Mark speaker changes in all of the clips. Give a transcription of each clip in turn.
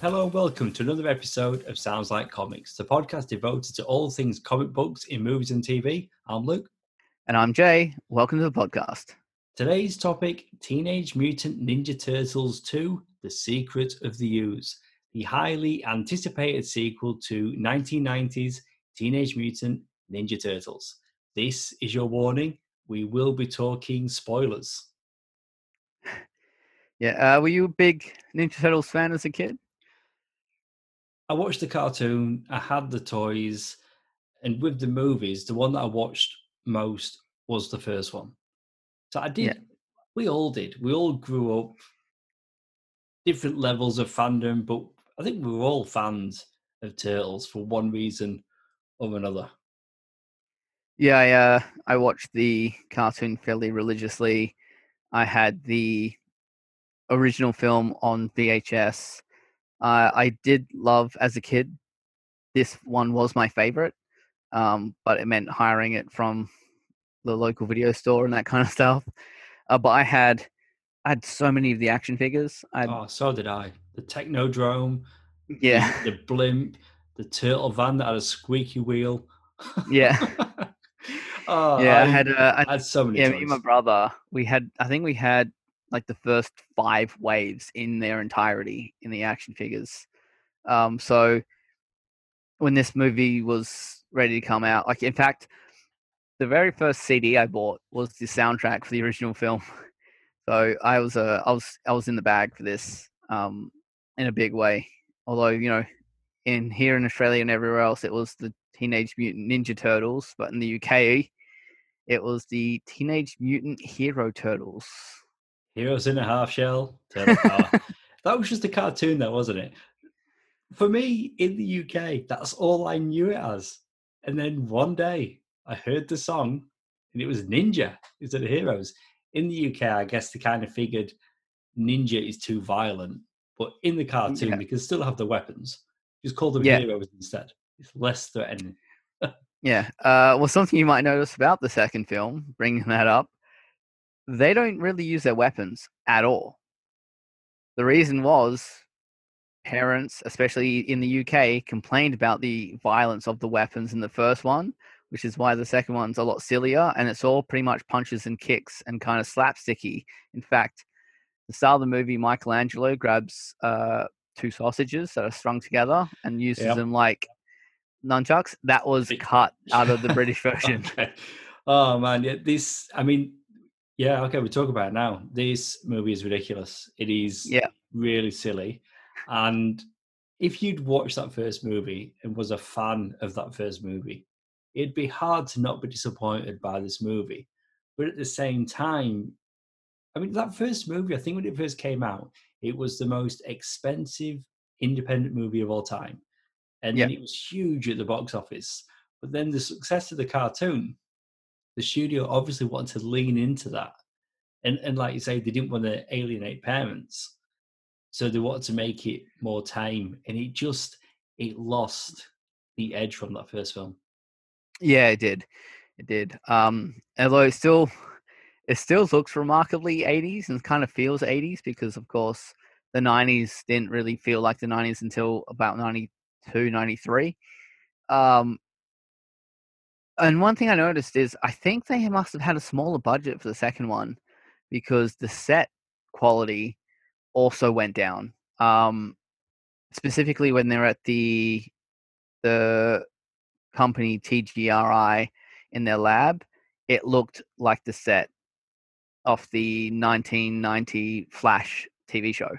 Speaker 1: Hello and welcome to another episode of Sounds Like Comics, the podcast devoted to all things comic books in movies and TV. I'm Luke.
Speaker 2: And I'm Jay. Welcome to the podcast.
Speaker 1: Today's topic Teenage Mutant Ninja Turtles 2 The Secret of the Ooze, the highly anticipated sequel to 1990s Teenage Mutant Ninja Turtles. This is your warning. We will be talking spoilers.
Speaker 2: Yeah, uh, were you a big Ninja Turtles fan as a kid?
Speaker 1: I watched the cartoon, I had the toys, and with the movies, the one that I watched most was the first one. So I did, yeah. we all did. We all grew up different levels of fandom, but I think we were all fans of Turtles for one reason or another.
Speaker 2: Yeah, I, uh, I watched the cartoon fairly religiously. I had the original film on VHS uh, I did love as a kid. This one was my favorite, um, but it meant hiring it from the local video store and that kind of stuff. Uh, but I had, I had so many of the action figures. I'd,
Speaker 1: oh, so did I. The Technodrome,
Speaker 2: yeah,
Speaker 1: the, the blimp, the turtle van that had a squeaky wheel.
Speaker 2: Yeah.
Speaker 1: oh,
Speaker 2: yeah, I, I had, uh, I,
Speaker 1: I had so many.
Speaker 2: Yeah,
Speaker 1: toys.
Speaker 2: me and my brother, we had. I think we had like the first five waves in their entirety in the action figures. Um, so when this movie was ready to come out, like in fact, the very first CD I bought was the soundtrack for the original film. So I was uh, I was I was in the bag for this um, in a big way. Although you know, in here in Australia and everywhere else, it was the Teenage Mutant Ninja Turtles, but in the UK, it was the Teenage Mutant Hero Turtles.
Speaker 1: Heroes in a half shell. that was just a cartoon, though, wasn't it? For me, in the UK, that's all I knew it as. And then one day, I heard the song, and it was Ninja instead of Heroes. In the UK, I guess they kind of figured Ninja is too violent, but in the cartoon, yeah. they can still have the weapons. Just call them yeah. Heroes instead. It's less threatening.
Speaker 2: yeah. Uh, well, something you might notice about the second film, bringing that up, they don't really use their weapons at all. The reason was parents, especially in the UK, complained about the violence of the weapons in the first one, which is why the second one's a lot sillier and it's all pretty much punches and kicks and kind of slapsticky. In fact, the start of the movie, Michelangelo grabs uh, two sausages that are strung together and uses yep. them like nunchucks. That was cut out of the British version.
Speaker 1: okay. Oh man, yeah, this. I mean, yeah, okay, we talk about it now. This movie is ridiculous. It is
Speaker 2: yeah.
Speaker 1: really silly. And if you'd watched that first movie and was a fan of that first movie, it'd be hard to not be disappointed by this movie. But at the same time, I mean, that first movie, I think when it first came out, it was the most expensive independent movie of all time. And yeah. then it was huge at the box office. But then the success of the cartoon the studio obviously wanted to lean into that. And and like you say, they didn't want to alienate parents. So they wanted to make it more time. And it just it lost the edge from that first film.
Speaker 2: Yeah, it did. It did. Um although it still it still looks remarkably 80s and kind of feels 80s because of course the 90s didn't really feel like the 90s until about 92 93 um and one thing I noticed is I think they must have had a smaller budget for the second one because the set quality also went down. Um, specifically when they're at the the company TGRI in their lab, it looked like the set of the 1990 Flash TV show,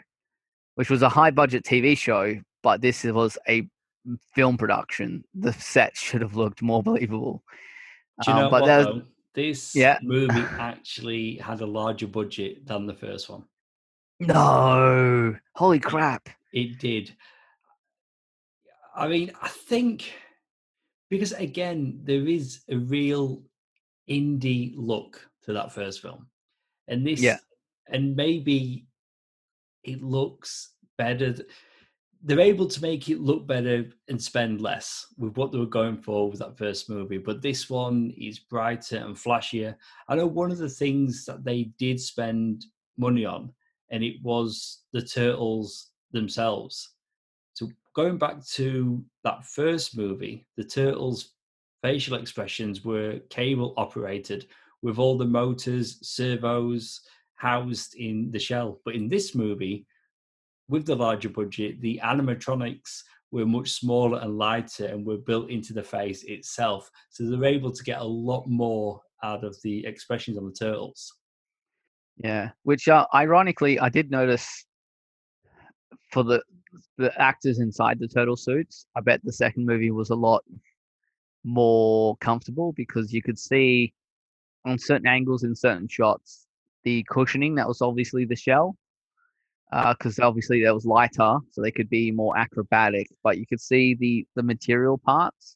Speaker 2: which was a high budget TV show, but this was a film production, the set should have looked more believable.
Speaker 1: Do you um, know um, what? Was, this yeah. movie actually had a larger budget than the first one.
Speaker 2: No, holy crap!
Speaker 1: It did. I mean, I think because again, there is a real indie look to that first film, and this,
Speaker 2: yeah,
Speaker 1: and maybe it looks better they're able to make it look better and spend less with what they were going for with that first movie. But this one is brighter and flashier. I know one of the things that they did spend money on, and it was the turtles themselves. So going back to that first movie, the turtles' facial expressions were cable operated with all the motors, servos housed in the shell. But in this movie, with the larger budget, the animatronics were much smaller and lighter and were built into the face itself. So they're able to get a lot more out of the expressions on the turtles.
Speaker 2: Yeah, which uh, ironically, I did notice for the the actors inside the turtle suits. I bet the second movie was a lot more comfortable because you could see on certain angles in certain shots the cushioning that was obviously the shell because uh, obviously that was lighter so they could be more acrobatic but you could see the the material parts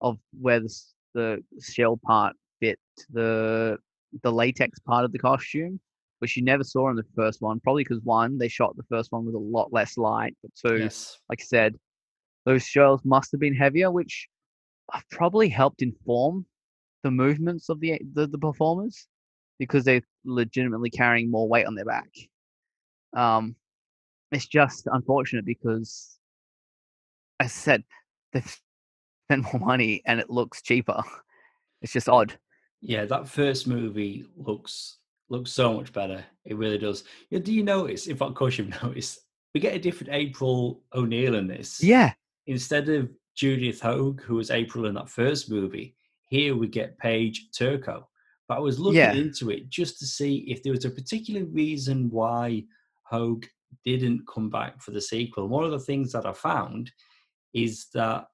Speaker 2: of where the, the shell part fit the the latex part of the costume which you never saw in the first one probably because one they shot the first one with a lot less light but two yes. like i said those shells must have been heavier which probably helped inform the movements of the, the, the performers because they're legitimately carrying more weight on their back. Um, it's just unfortunate because, as I said, they've spent more money and it looks cheaper. It's just odd.
Speaker 1: Yeah, that first movie looks looks so much better. It really does. Yeah, do you notice? If of course you've noticed, we get a different April O'Neil in this.
Speaker 2: Yeah.
Speaker 1: Instead of Judith Hoag, who was April in that first movie, here we get Paige Turco. But I was looking yeah. into it just to see if there was a particular reason why Hoag didn't come back for the sequel. One of the things that I found is that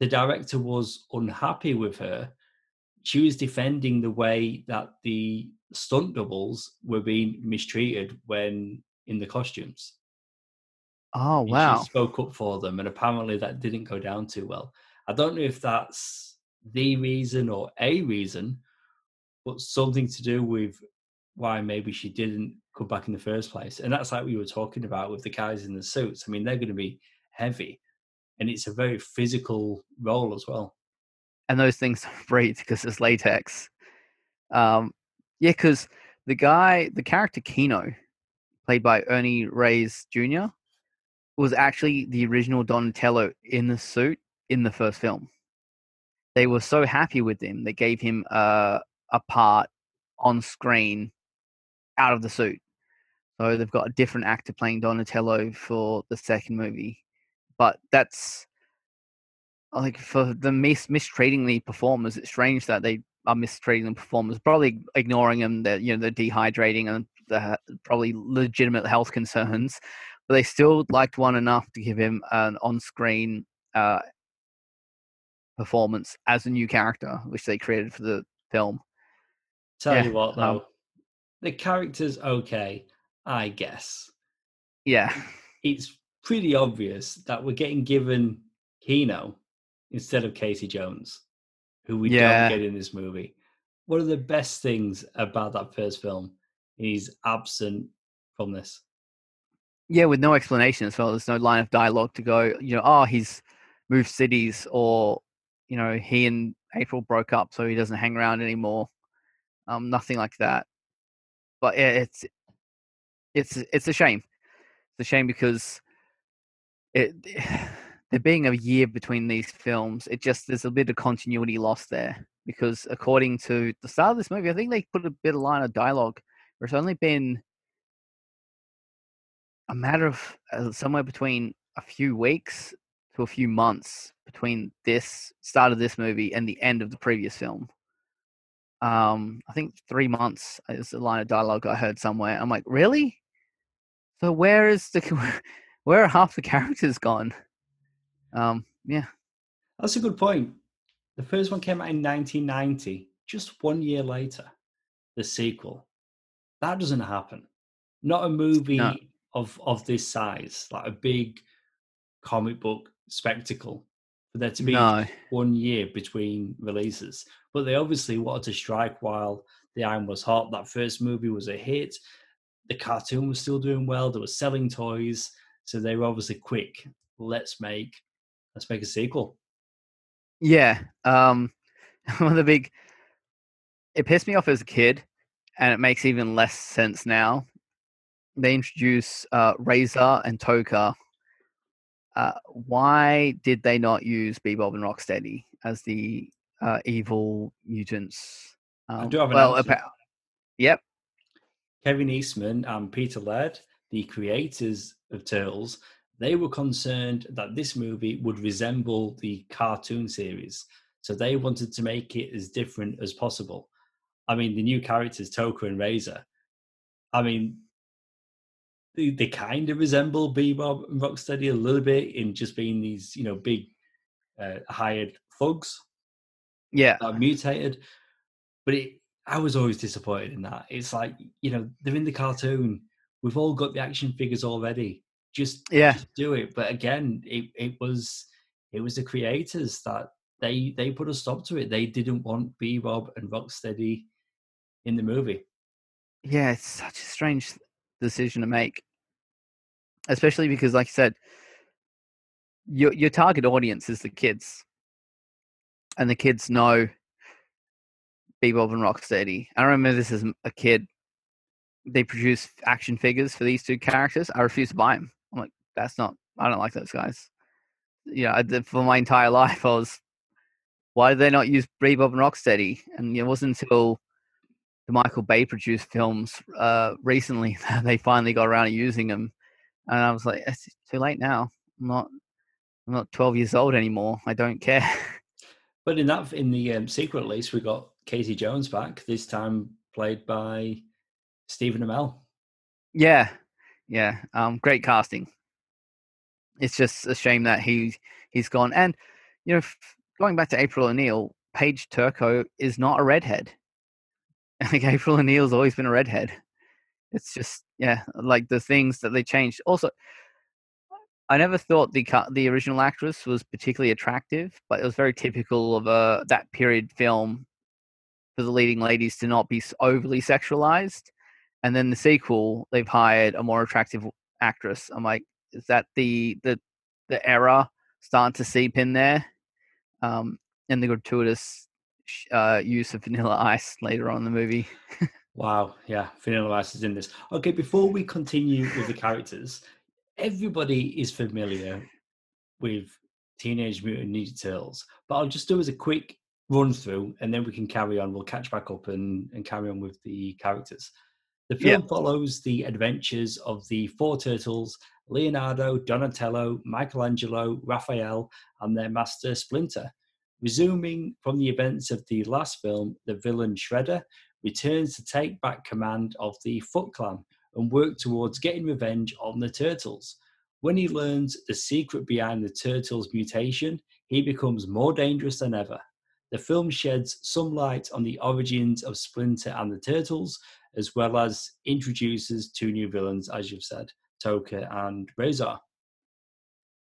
Speaker 1: the director was unhappy with her. She was defending the way that the stunt doubles were being mistreated when in the costumes.
Speaker 2: Oh wow!
Speaker 1: She spoke up for them, and apparently that didn't go down too well. I don't know if that's the reason or a reason, but something to do with why maybe she didn't come back in the first place. And that's like we were talking about with the guys in the suits. I mean, they're going to be heavy, and it's a very physical role as well.
Speaker 2: And those things breathe because it's latex. Um, yeah, because the guy, the character Keno, played by Ernie Reyes Jr., was actually the original Donatello in the suit in the first film they were so happy with him they gave him a, a part on screen out of the suit. So they've got a different actor playing Donatello for the second movie. But that's like for the mis- mistreating the performers, it's strange that they are mistreating the performers, probably ignoring them that you know they're dehydrating and the probably legitimate health concerns. But they still liked one enough to give him an on-screen uh, performance as a new character, which they created for the film.
Speaker 1: Tell yeah, you what, though, um, the character's okay, I guess.
Speaker 2: Yeah,
Speaker 1: it's pretty obvious that we're getting given Keno instead of Casey Jones, who we yeah. don't get in this movie. One of the best things about that first film is absent from this.
Speaker 2: Yeah, with no explanation as well. There's no line of dialogue to go, you know, oh, he's moved cities or you know he and April broke up, so he doesn't hang around anymore. Um, nothing like that. But it's it's it's a shame. It's a shame because it there being a year between these films, it just there's a bit of continuity lost there. Because according to the start of this movie, I think they put a bit of line of dialogue where it's only been a matter of uh, somewhere between a few weeks to a few months between this start of this movie and the end of the previous film. Um, I think three months is a line of dialogue I heard somewhere. I'm like, really? So where is the where are half the characters gone? Um, yeah,
Speaker 1: that's a good point. The first one came out in 1990. Just one year later, the sequel. That doesn't happen. Not a movie no. of of this size, like a big comic book spectacle for there to be no. one year between releases. But they obviously wanted to strike while the iron was hot. That first movie was a hit. The cartoon was still doing well. They were selling toys, so they were obviously quick. Let's make let's make a sequel.
Speaker 2: Yeah, um, one of the big. It pissed me off as a kid, and it makes even less sense now. They introduce uh, Razor and Tokka uh, why did they not use Bebop and Rocksteady as the uh, evil mutants?
Speaker 1: I
Speaker 2: Um,
Speaker 1: do have an
Speaker 2: well,
Speaker 1: answer.
Speaker 2: appa- yep,
Speaker 1: Kevin Eastman and Peter Laird, the creators of Turtles, they were concerned that this movie would resemble the cartoon series. So they wanted to make it as different as possible. I mean, the new characters, Tokka and Razor, I mean, they, they kind of resemble Bebop and Rocksteady a little bit in just being these, you know, big uh, hired thugs
Speaker 2: yeah,
Speaker 1: that mutated. But it, I was always disappointed in that. It's like you know they're in the cartoon. We've all got the action figures already. Just
Speaker 2: Yeah.
Speaker 1: just do it. But again, it it was it was the creators that they they put a stop to it. They didn't want Bebop and Rocksteady in the movie.
Speaker 2: yeah. It's such a strange decision to make, especially because, like you said, your your target audience is the kids, and the kids know Bebop and Rocksteady. I remember this as a kid. They produce action figures for these two characters. I refused to buy them. I'm like, that's not. I don't like those guys. You know, I for my entire life, I was. Why did they not use Bebop and Rocksteady? And it wasn't until the Michael Bay produced films uh, recently they finally got around to using them. And I was like, it's too late now. I'm not. I'm not 12 years old anymore. I don't care.
Speaker 1: But in that in the um, sequel, at least we got Casey Jones back. This time played by Stephen Amell.
Speaker 2: Yeah, yeah. Um, great casting. It's just a shame that he he's gone. And you know, f- going back to April O'Neil, Paige Turco is not a redhead. Like April O'Neil's always been a redhead. It's just yeah, like the things that they changed. Also, I never thought the the original actress was particularly attractive, but it was very typical of a that period film for the leading ladies to not be overly sexualized. And then the sequel, they've hired a more attractive actress. I'm like, is that the the the error starting to seep in there? Um, and the gratuitous uh, use of Vanilla Ice later on in the movie.
Speaker 1: Wow, yeah, Vanilla Ice is in this. Okay, before we continue with the characters, everybody is familiar with Teenage Mutant Ninja Turtles, but I'll just do as a quick run through, and then we can carry on. We'll catch back up and, and carry on with the characters. The film follows the adventures of the four turtles: Leonardo, Donatello, Michelangelo, Raphael, and their master Splinter. Resuming from the events of the last film, the villain Shredder returns to take back command of the Foot Clan and work towards getting revenge on the Turtles. When he learns the secret behind the Turtles' mutation, he becomes more dangerous than ever. The film sheds some light on the origins of Splinter and the Turtles, as well as introduces two new villains, as you've said, Tokka and Razor.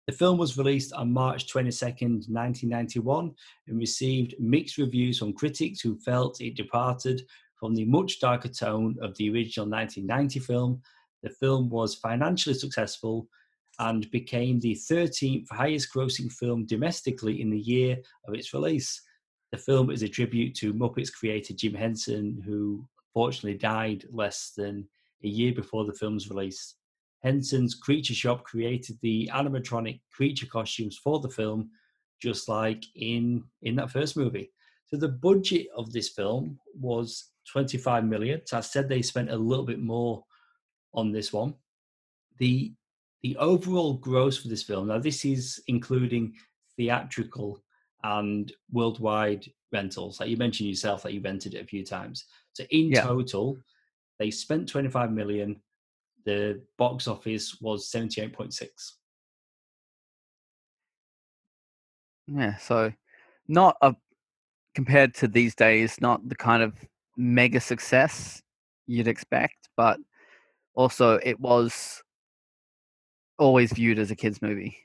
Speaker 1: The film was released on March 22nd, 1991, and received mixed reviews from critics who felt it departed from the much darker tone of the original 1990 film. The film was financially successful and became the 13th highest grossing film domestically in the year of its release. The film is a tribute to Muppets creator Jim Henson, who fortunately died less than a year before the film's release. Henson's Creature Shop created the animatronic creature costumes for the film, just like in in that first movie. So the budget of this film was 25 million. So I said they spent a little bit more on this one. The the overall gross for this film, now this is including theatrical and worldwide rentals. Like you mentioned yourself that you rented it a few times. So in
Speaker 2: Yeah.
Speaker 1: total, they spent 25 million. The box office was 78.6.
Speaker 2: Yeah, so not a compared to these days, not the kind of mega success you'd expect, but also it was always viewed as a kids movie.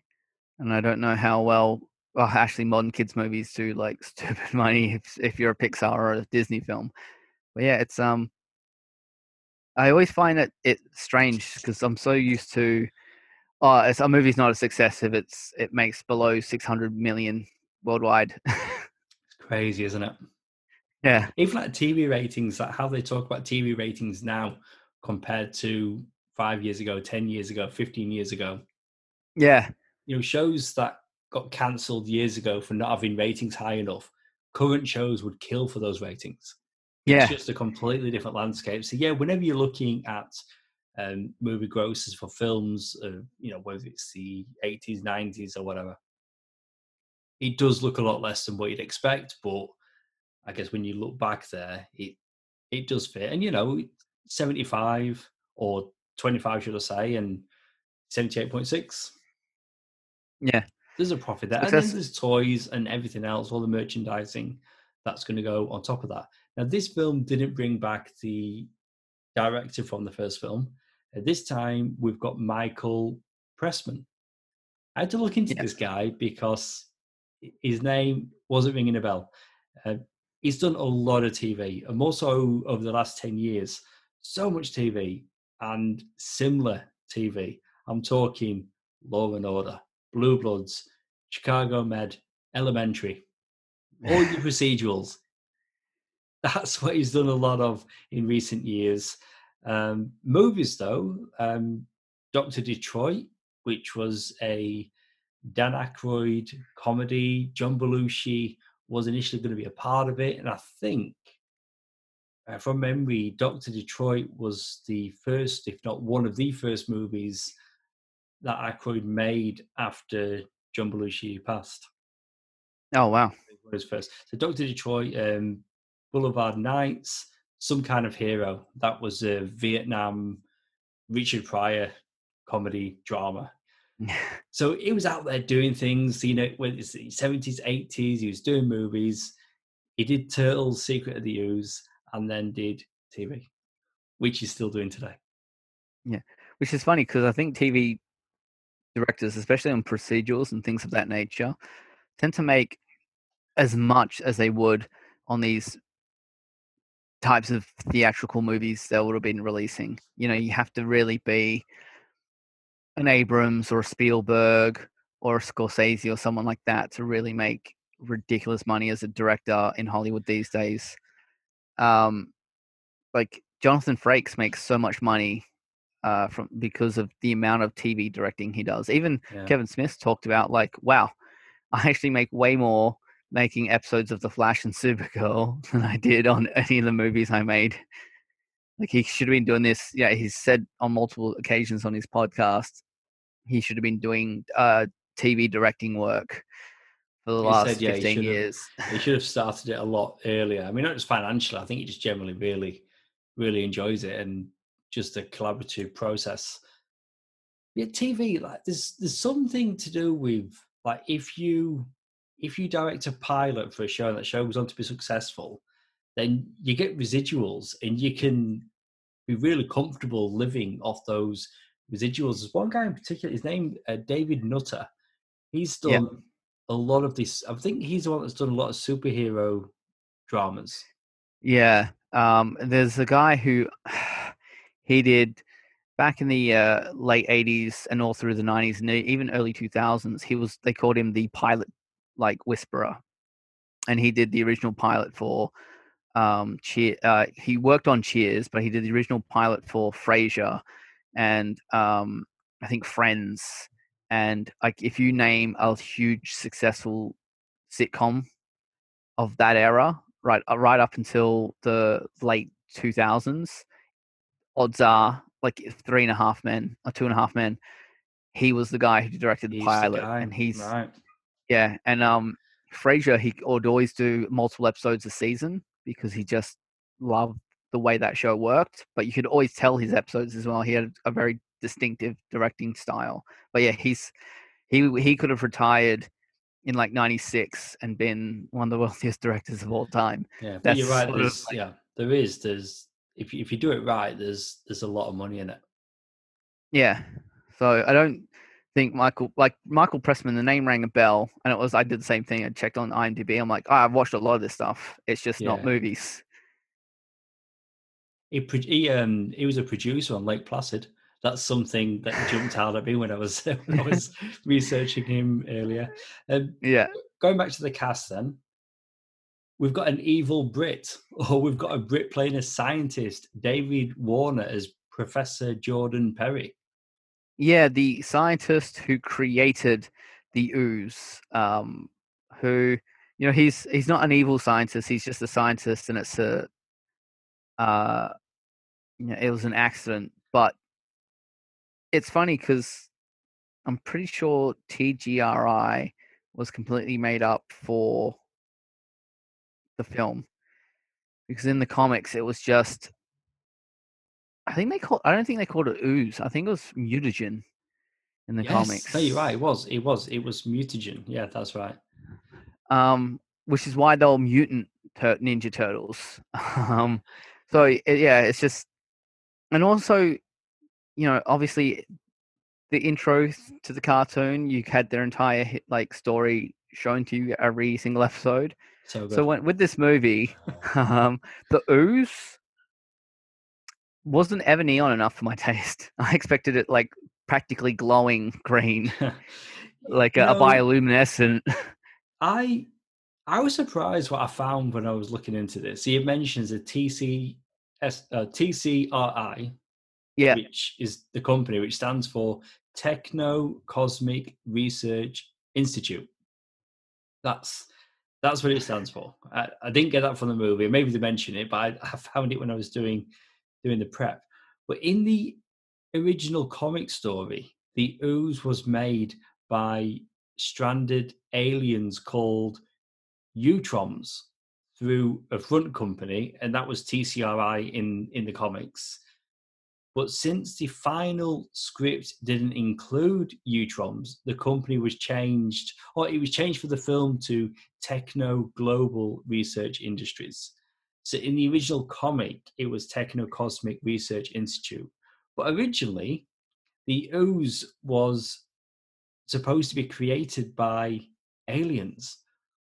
Speaker 2: And I don't know how well well actually modern kids movies do like stupid money if if you're a Pixar or a Disney film. But yeah, it's um I always find it it strange because I'm so used to oh it's a movie's not a success if it's it makes below 600 million worldwide.
Speaker 1: It's crazy, isn't it?
Speaker 2: yeah.
Speaker 1: Even like TV ratings, like how they talk about TV ratings now compared to five years ago, 10 years ago, 15 years ago.
Speaker 2: Yeah.
Speaker 1: you know shows that got cancelled years ago for not having ratings high enough. Current shows would kill for those ratings.
Speaker 2: Yeah,
Speaker 1: It's just a completely different landscape. So yeah, whenever you're looking at um, movie grosses for films, uh, you know whether it's the 80s, 90s, or whatever, it does look a lot less than what you'd expect. But I guess when you look back there, it it does fit. And you know, 75 or 25, should I say, and 78.6.
Speaker 2: yeah,
Speaker 1: There's a profit there. And then there's toys and everything else, all the merchandising that's going to go on top of that. Now, this film didn't bring back the director from the first film. Uh, this time, we've got Michael Pressman. I had to look into
Speaker 2: Yeah.
Speaker 1: this guy because his name wasn't ringing a bell. Uh, he's done a lot of TV, and more so over the last 10 years. So much TV and similar TV. I'm talking Law and Order, Blue Bloods, Chicago Med, Elementary, all the procedurals. That's what he's done a lot of in recent years. Um, movies, though, um, Doctor Detroit, which was a Dan Aykroyd comedy. John Belushi was initially going to be a part of it, and I think, uh, from memory, Doctor Detroit was the first, if not one of the first movies that Aykroyd made after John Belushi passed.
Speaker 2: Oh wow.
Speaker 1: Was first. So Doctor Detroit, um, Boulevard Nights, Some Kind of Hero. That was a Vietnam Richard Pryor comedy drama. So he was out there doing things, you know, when it's the 70s, 80s, he was doing movies. He did Turtles, Secret of the Ooze, and then did TV, which he's still doing today.
Speaker 2: Yeah, which is funny because I think TV directors, especially on procedurals and things of that nature, tend to make as much as they would on these types of theatrical movies they would have been releasing. You know, you have to really be an Abrams or a Spielberg or a Scorsese or someone like that to really make ridiculous money as a director in Hollywood these days. Um, like Jonathan Frakes makes so much money uh, from because of the amount of TV directing he does. Even
Speaker 1: Yeah.
Speaker 2: Kevin Smith talked about like, wow, I actually make way more making episodes of The Flash and Supergirl than I did on any of the movies I made. Like he should have been doing this. Yeah, he's said on multiple occasions on his podcast he should have been doing uh, TV directing work for the
Speaker 1: He
Speaker 2: last
Speaker 1: said, yeah, he
Speaker 2: fifteen
Speaker 1: have.
Speaker 2: years.
Speaker 1: He should have started it a lot earlier. I mean, not just financially, I think he just generally really, really enjoys it and just a collaborative process. Yeah, TV, like there's there's something to do with like if you if you direct a pilot for a show and that show goes on to be successful, then you get residuals and you can be really comfortable living off those residuals. There's one guy in particular, his name uh, David Nutter. He's done
Speaker 2: Yeah.
Speaker 1: a lot of this. I think he's the one that's done a lot of superhero dramas.
Speaker 2: Yeah. Um, there's a guy who he did back in the uh, late 80s and all through the 90s and even early 2000s. He was, they called him the pilot like whisperer. And he did the original pilot for um, Cheer. Uh, he worked on Cheers, but he did the original pilot for Frasier and um, I think Friends. And like, if you name a huge successful sitcom of that era, right, uh, right up until the late 2000s, odds are like Three and a Half Men or Two and a Half Men. He was the guy who directed the
Speaker 1: He's
Speaker 2: pilot,
Speaker 1: guy,
Speaker 2: and he's
Speaker 1: right.
Speaker 2: Yeah, and um, Frasier he would always do multiple episodes a season because he just loved the way that show worked. But you could always tell his episodes as well. He had a very distinctive directing style. But yeah, he's he he could have retired in like '96 and been one of the wealthiest directors of all time.
Speaker 1: Yeah, but
Speaker 2: That's
Speaker 1: you're right.
Speaker 2: sort of
Speaker 1: There's,
Speaker 2: like-
Speaker 1: yeah, there is. There's if you, if you do it right, there's there's a lot of money in it.
Speaker 2: Yeah. So I don't think Michael like Michael Pressman, the name rang a bell and it was I did the same thing. I checked on IMDb. I'm like, oh, I've watched a lot of this stuff. It's just not movies.
Speaker 1: He he um he was a producer on Lake Placid. That's something that jumped out at me when I was when I was researching him earlier. Um,
Speaker 2: Yeah.
Speaker 1: going back to the cast, then we've got an evil Brit, or we've got a Brit playing a scientist, David Warner as Professor Jordan Perry.
Speaker 2: Yeah, the scientist who created the ooze, um, who you know he's he's not an evil scientist. He's just a scientist, and it's a uh, you know, it was an accident. But it's funny because I'm pretty sure TGRI was completely made up for the film because in the comics it was just I think they called I don't think they called it ooze. I think it was mutagen in the
Speaker 1: yes,
Speaker 2: comics.
Speaker 1: No, you're right. It was. It was. It was mutagen. Yeah, that's right.
Speaker 2: Um, which is why they were mutant tur- Ninja Turtles. um, so it, yeah, it's just, and also, you know, obviously, the intro to the cartoon, you had their entire hit, like story shown to you every single episode.
Speaker 1: So,
Speaker 2: So when, with this movie, um, the ooze wasn't ever neon enough for my taste. I expected it like practically glowing green, like a, a bioluminescent.
Speaker 1: I I was surprised what I found when I was looking into this. He mentions a TCS, uh, TCRI,
Speaker 2: yeah,
Speaker 1: which is the company which stands for Techno Cosmic Research Institute. That's that's what it stands for. I, I didn't get that from the movie. Maybe they mention it, but I, I found it when I was doing doing the prep. But in the original comic story, the ooze was made by stranded aliens called Utroms through a front company, and that was TCRI in in the comics. But since the final script didn't include Utroms, the company was changed, or it was changed for the film to Techno Global Research Industries. So in the original comic, it was Techno Cosmic Research Institute. But originally, the ooze was supposed to be created by aliens.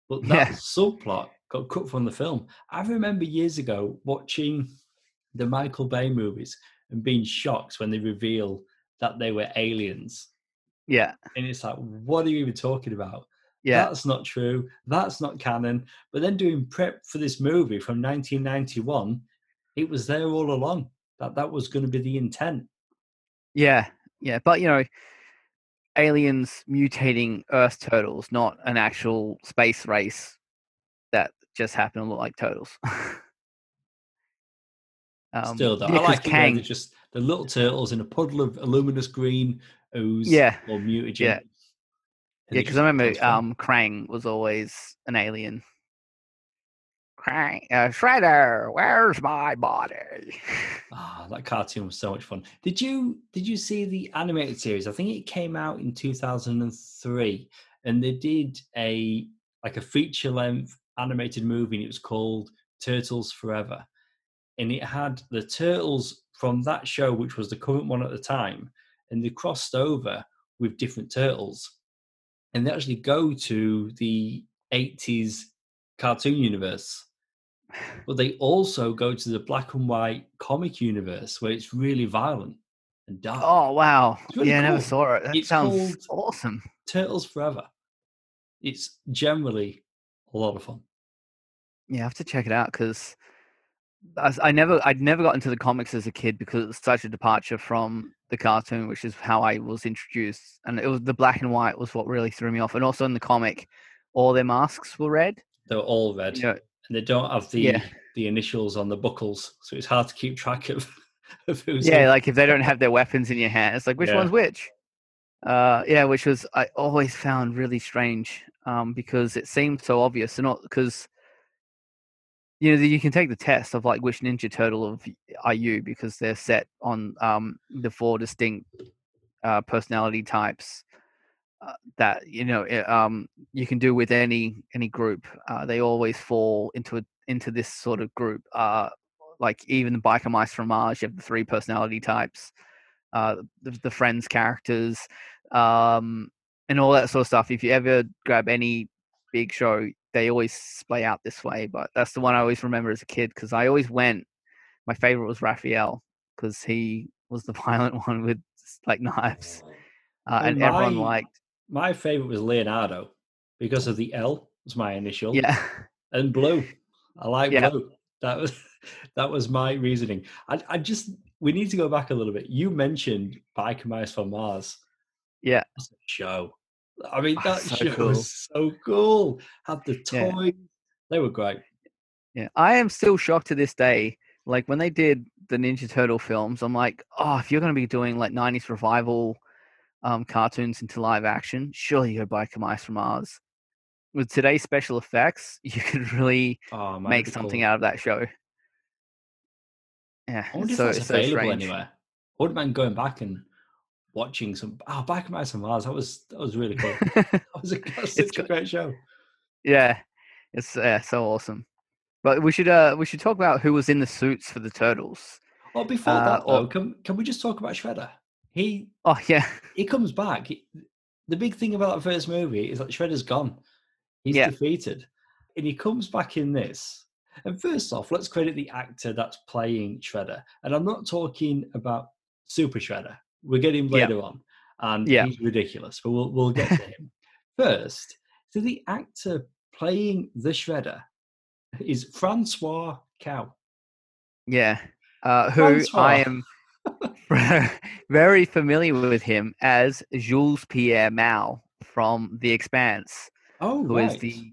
Speaker 1: But that
Speaker 2: Yeah.
Speaker 1: subplot got cut from the film. I remember years ago watching the Michael Bay movies and being shocked when they reveal that they were aliens.
Speaker 2: yeah,
Speaker 1: And it's like, what are you even talking about?
Speaker 2: Yeah.
Speaker 1: That's not true. That's not canon. But then doing prep for this movie from 1991, it was there all along. That that was going to be the intent.
Speaker 2: Yeah, yeah, but you know, aliens mutating Earth turtles, not an actual space race that just happen to look like turtles. um,
Speaker 1: Still, though,
Speaker 2: yeah,
Speaker 1: I like it
Speaker 2: Kang.
Speaker 1: they're just the little turtles in a puddle of luminous green ooze
Speaker 2: Yeah,
Speaker 1: or mutagen.
Speaker 2: yeah.
Speaker 1: And
Speaker 2: Yeah, because I remember um, Krang was always an alien. Krang, uh, Shredder, where's my body?
Speaker 1: Ah, that cartoon was so much fun. Did you did you see the animated series? I think it came out in 2003 and they did a like a feature length animated movie and it was called Turtles Forever. And it had the turtles from that show which was the current one at the time and they crossed over with different turtles. And they actually go to the 80s cartoon universe but they also go to the black and white comic universe where it's really violent and dark.
Speaker 2: oh wow!
Speaker 1: Really
Speaker 2: yeah, I never saw it. That
Speaker 1: It's
Speaker 2: sounds awesome.
Speaker 1: Turtles Forever. It's generally a lot of fun.
Speaker 2: Yeah, I have to check it out because I, I never, I'd never got into the comics as a kid because it's such a departure from the cartoon, which is how I was introduced. And it was the black and white was what really threw me off. And also in the comic, all their masks were red.
Speaker 1: They're all red
Speaker 2: You know,
Speaker 1: and they don't have the
Speaker 2: Yeah.
Speaker 1: the initials on the buckles, so it's hard to keep track of, of who's
Speaker 2: yeah,
Speaker 1: who.
Speaker 2: like if they don't have their weapons in your hand, it's like which
Speaker 1: Yeah.
Speaker 2: one's which. Uh, yeah, which was I always found really strange um, because it seemed so obvious, and not because you know you can take the test of like which Ninja Turtle of are you because they're set on um, the four distinct uh, personality types uh, that you know it, um, you can do with any any group. Uh, they always fall into a, into this sort of group. Uh, like even the biker mice from Mars, you have the three personality types, uh, the, the friends characters, um, and all that sort of stuff. If you ever grab any big show, they always splay out this way. But that's the one I always remember as a kid because I always went. My favorite was Raphael because he was the violent one with like knives, uh, and everyone liked.
Speaker 1: My favorite was Leonardo because of the L was my initial.
Speaker 2: Yeah,
Speaker 1: and blue. I like
Speaker 2: Yeah.
Speaker 1: blue. That was that was my reasoning. I, I just we need to go back a little bit. You mentioned Biker Mice from Mars.
Speaker 2: Yeah.
Speaker 1: Show. I mean,
Speaker 2: Oh,
Speaker 1: that
Speaker 2: so
Speaker 1: show
Speaker 2: cool.
Speaker 1: was so cool. Had the
Speaker 2: Yeah.
Speaker 1: toys. They were great.
Speaker 2: Yeah, I am still shocked to this day. Like when they did the Ninja Turtle films, I'm like, oh, if you're going to be doing like 90s revival um, cartoons into live action, surely you go Biker Mice from Mars. With today's special effects, you could really
Speaker 1: Oh, man,
Speaker 2: make something
Speaker 1: cool.
Speaker 2: out of that show. Yeah,
Speaker 1: I wonder
Speaker 2: so,
Speaker 1: if that's
Speaker 2: it's so
Speaker 1: available
Speaker 2: strange.
Speaker 1: anywhere. I wouldn't mind going back and watching some. Oh, Biker Mice and Mars. That was that was really cool. That was a, that's
Speaker 2: It's
Speaker 1: such a great show.
Speaker 2: yeah, it's uh, so awesome. But we should uh we should talk about who was in the suits for the turtles.
Speaker 1: Oh, before
Speaker 2: Uh,
Speaker 1: that though,
Speaker 2: or-
Speaker 1: can can we just talk about Shredder? He
Speaker 2: Oh yeah,
Speaker 1: he comes back. He- the big thing about the first movie is that Shredder's gone. He's
Speaker 2: Yeah.
Speaker 1: defeated, and he comes back in this. And first off, let's credit the actor that's playing Shredder. And I'm not talking about Super Shredder. We'll get him
Speaker 2: Yeah.
Speaker 1: later on, and
Speaker 2: Yeah.
Speaker 1: he's ridiculous. But we'll we'll get to him first. So the actor playing the Shredder is Francois Chau.
Speaker 2: yeah. Uh, who I am very familiar with him as Jules Pierre Mao from The Expanse.
Speaker 1: Oh,
Speaker 2: who is
Speaker 1: right.
Speaker 2: the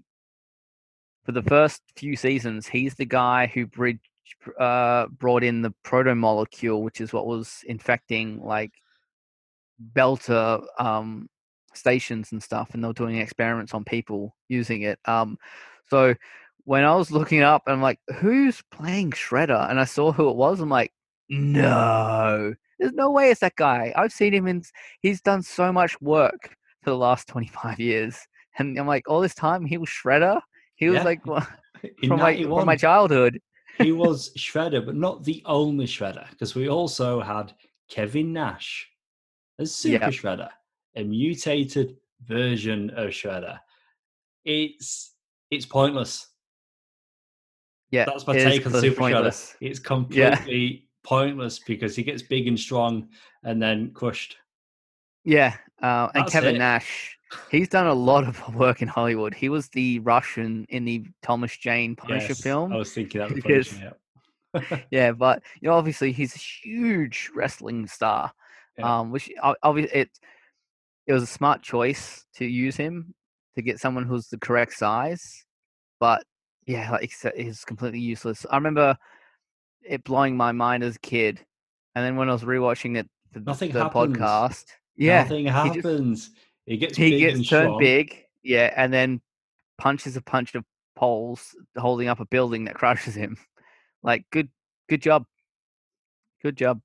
Speaker 2: for the first few seasons he's the guy who bridge uh brought in the proto molecule which is what was infecting like belter um stations and stuff and they were doing experiments on people using it um so when i was looking up i'm like who's playing shredder and i saw who it was i'm like no there's no way it's that guy i've seen him in he's done so much work for the last 25 years and I'm like, all this time he was Shredder. He was
Speaker 1: Yeah.
Speaker 2: like
Speaker 1: In
Speaker 2: from my from my childhood.
Speaker 1: he was Shredder, but not the only Shredder, because we also had Kevin Nash as Super
Speaker 2: Yeah.
Speaker 1: Shredder, a mutated version of Shredder. It's it's pointless.
Speaker 2: Yeah,
Speaker 1: That's my take on Super
Speaker 2: pointless.
Speaker 1: Shredder. It's completely pointless because he gets big and strong and then crushed.
Speaker 2: Yeah, uh, and
Speaker 1: That's
Speaker 2: Kevin
Speaker 1: it.
Speaker 2: Nash, he's done a lot of work in Hollywood. He was the Russian in the Thomas Jane Punisher
Speaker 1: Yes,
Speaker 2: film.
Speaker 1: I was thinking that
Speaker 2: Because-
Speaker 1: Punisher, yeah.
Speaker 2: Yeah, but you know, obviously he's a huge wrestling star.
Speaker 1: Yeah.
Speaker 2: Um, which obviously it it was a smart choice to use him to get someone who's the correct size. But yeah, like it's completely useless. I remember it blowing my mind as a kid, and then when I was rewatching it the-
Speaker 1: Nothing
Speaker 2: the
Speaker 1: happens.
Speaker 2: podcast, yeah,
Speaker 1: Nothing happens. he gets
Speaker 2: he gets
Speaker 1: and
Speaker 2: turned
Speaker 1: strong.
Speaker 2: big, yeah, and then punches a punch of poles holding up a building that crushes him. Like, good, good job, good job.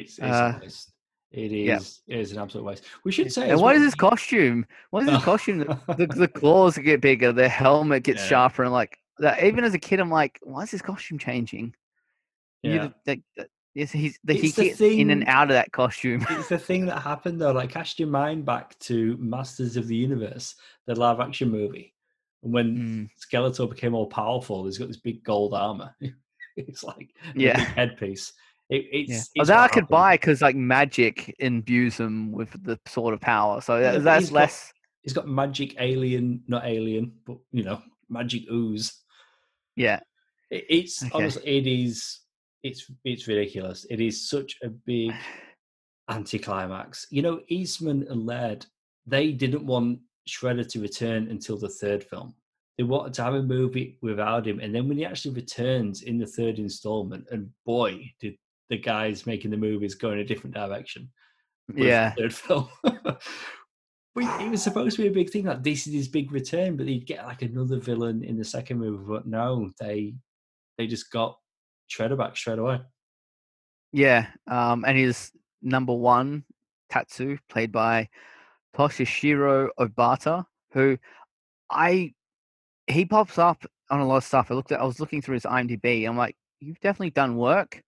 Speaker 1: It's, it's
Speaker 2: Uh,
Speaker 1: a waste. It
Speaker 2: yeah.
Speaker 1: is. It is an absolute waste. We should say.
Speaker 2: And what
Speaker 1: well-
Speaker 2: is his costume? What is his costume? The, the, the claws get bigger, the helmet gets
Speaker 1: Yeah.
Speaker 2: sharper, and like that. Even as a kid, I'm like, why is his costume changing?
Speaker 1: Yeah.
Speaker 2: that- yes, he's the, he gets in and out of that costume.
Speaker 1: it's the thing that happened though. Like, cast your mind back to Masters of the Universe, the live action movie, and when
Speaker 2: Mm,
Speaker 1: Skeletor became all powerful, he's got this big gold armor. it's like a
Speaker 2: Yeah.
Speaker 1: headpiece. It, it's,
Speaker 2: yeah,
Speaker 1: it's
Speaker 2: that I could
Speaker 1: happened.
Speaker 2: buy because like magic imbues him with the sort of power. So
Speaker 1: Yeah,
Speaker 2: that's less.
Speaker 1: He's got magic alien, not alien, but you know, magic ooze.
Speaker 2: Yeah,
Speaker 1: It, it's
Speaker 2: Okay.
Speaker 1: honestly, it is. It's it's ridiculous. It is such a big anticlimax. You know, Eastman and Laird, they didn't want Shredder to return until the third film. They wanted to have a movie without him, and then when he actually returns in the third installment, and boy, did the guys making the movies go in a different direction.
Speaker 2: yeah.
Speaker 1: third film. it was supposed to be a big thing, like this is his big return, but they'd get like another villain in the second movie. But no, they they just got Shredder back straight away.
Speaker 2: Yeah, um, and his number one, Tatsu, played by Toshishiro Obata, who I he pops up on a lot of stuff. I looked at I was looking through his IMDb. I'm like, you've definitely done work.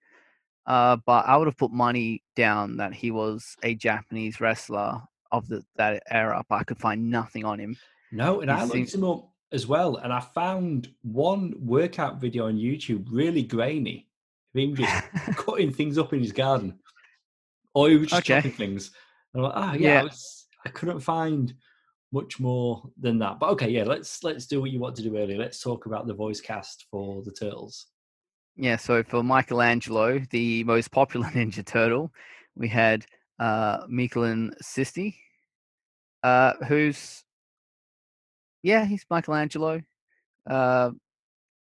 Speaker 2: Uh, but I would have put money down that he was a Japanese wrestler of the, that era, but I could find nothing on him.
Speaker 1: No, and
Speaker 2: He
Speaker 1: I looked him up as well, and I found one workout video on YouTube really grainy of him just cutting things up in his garden, or he was just
Speaker 2: Okay.
Speaker 1: chopping things. And I'm like, ah, yeah,
Speaker 2: Yeah.
Speaker 1: I, was, I couldn't find much more than that. But okay, yeah, let's let's do what you want to do earlier. Let's talk about the voice cast for the turtles.
Speaker 2: Yeah, so for Michelangelo, the most popular Ninja Turtle, we had uh, Michelan Sisti. Uh, who's? Yeah, he's Michelangelo. Uh,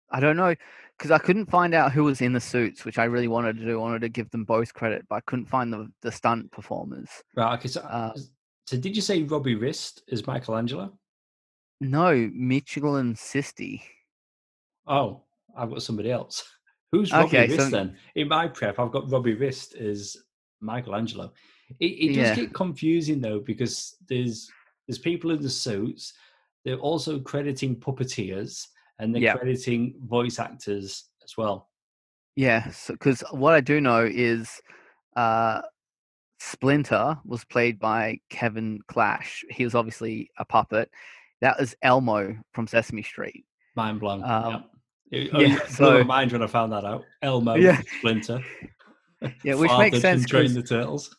Speaker 2: I don't know because I couldn't find out who was in the suits, which I really wanted to do. I wanted to give them both credit, but I couldn't find the the stunt performers.
Speaker 1: Right. Okay. So,
Speaker 2: Uh,
Speaker 1: so did you say Robbie Rist is Michelangelo?
Speaker 2: No, Michelan Sisti.
Speaker 1: Oh, I've got somebody else. Who's Robbie
Speaker 2: Okay,
Speaker 1: Rist
Speaker 2: so-
Speaker 1: then? In my prep, I've got Robbie Rist as Michelangelo. It, it does
Speaker 2: Yeah.
Speaker 1: get confusing though because there's there's people in the suits. They're also crediting puppeteers and they're
Speaker 2: Yeah.
Speaker 1: crediting voice actors as well.
Speaker 2: Yeah, because what I do know is uh, Splinter was played by Kevin Clash. He was obviously a puppet. That was Elmo from Sesame Street.
Speaker 1: Mind blown.
Speaker 2: Um,
Speaker 1: yeah. It,
Speaker 2: yeah, so-
Speaker 1: my mind when I found that out. Elmo,
Speaker 2: Yeah.
Speaker 1: Splinter.
Speaker 2: Yeah, which makes sense
Speaker 1: Train the turtles.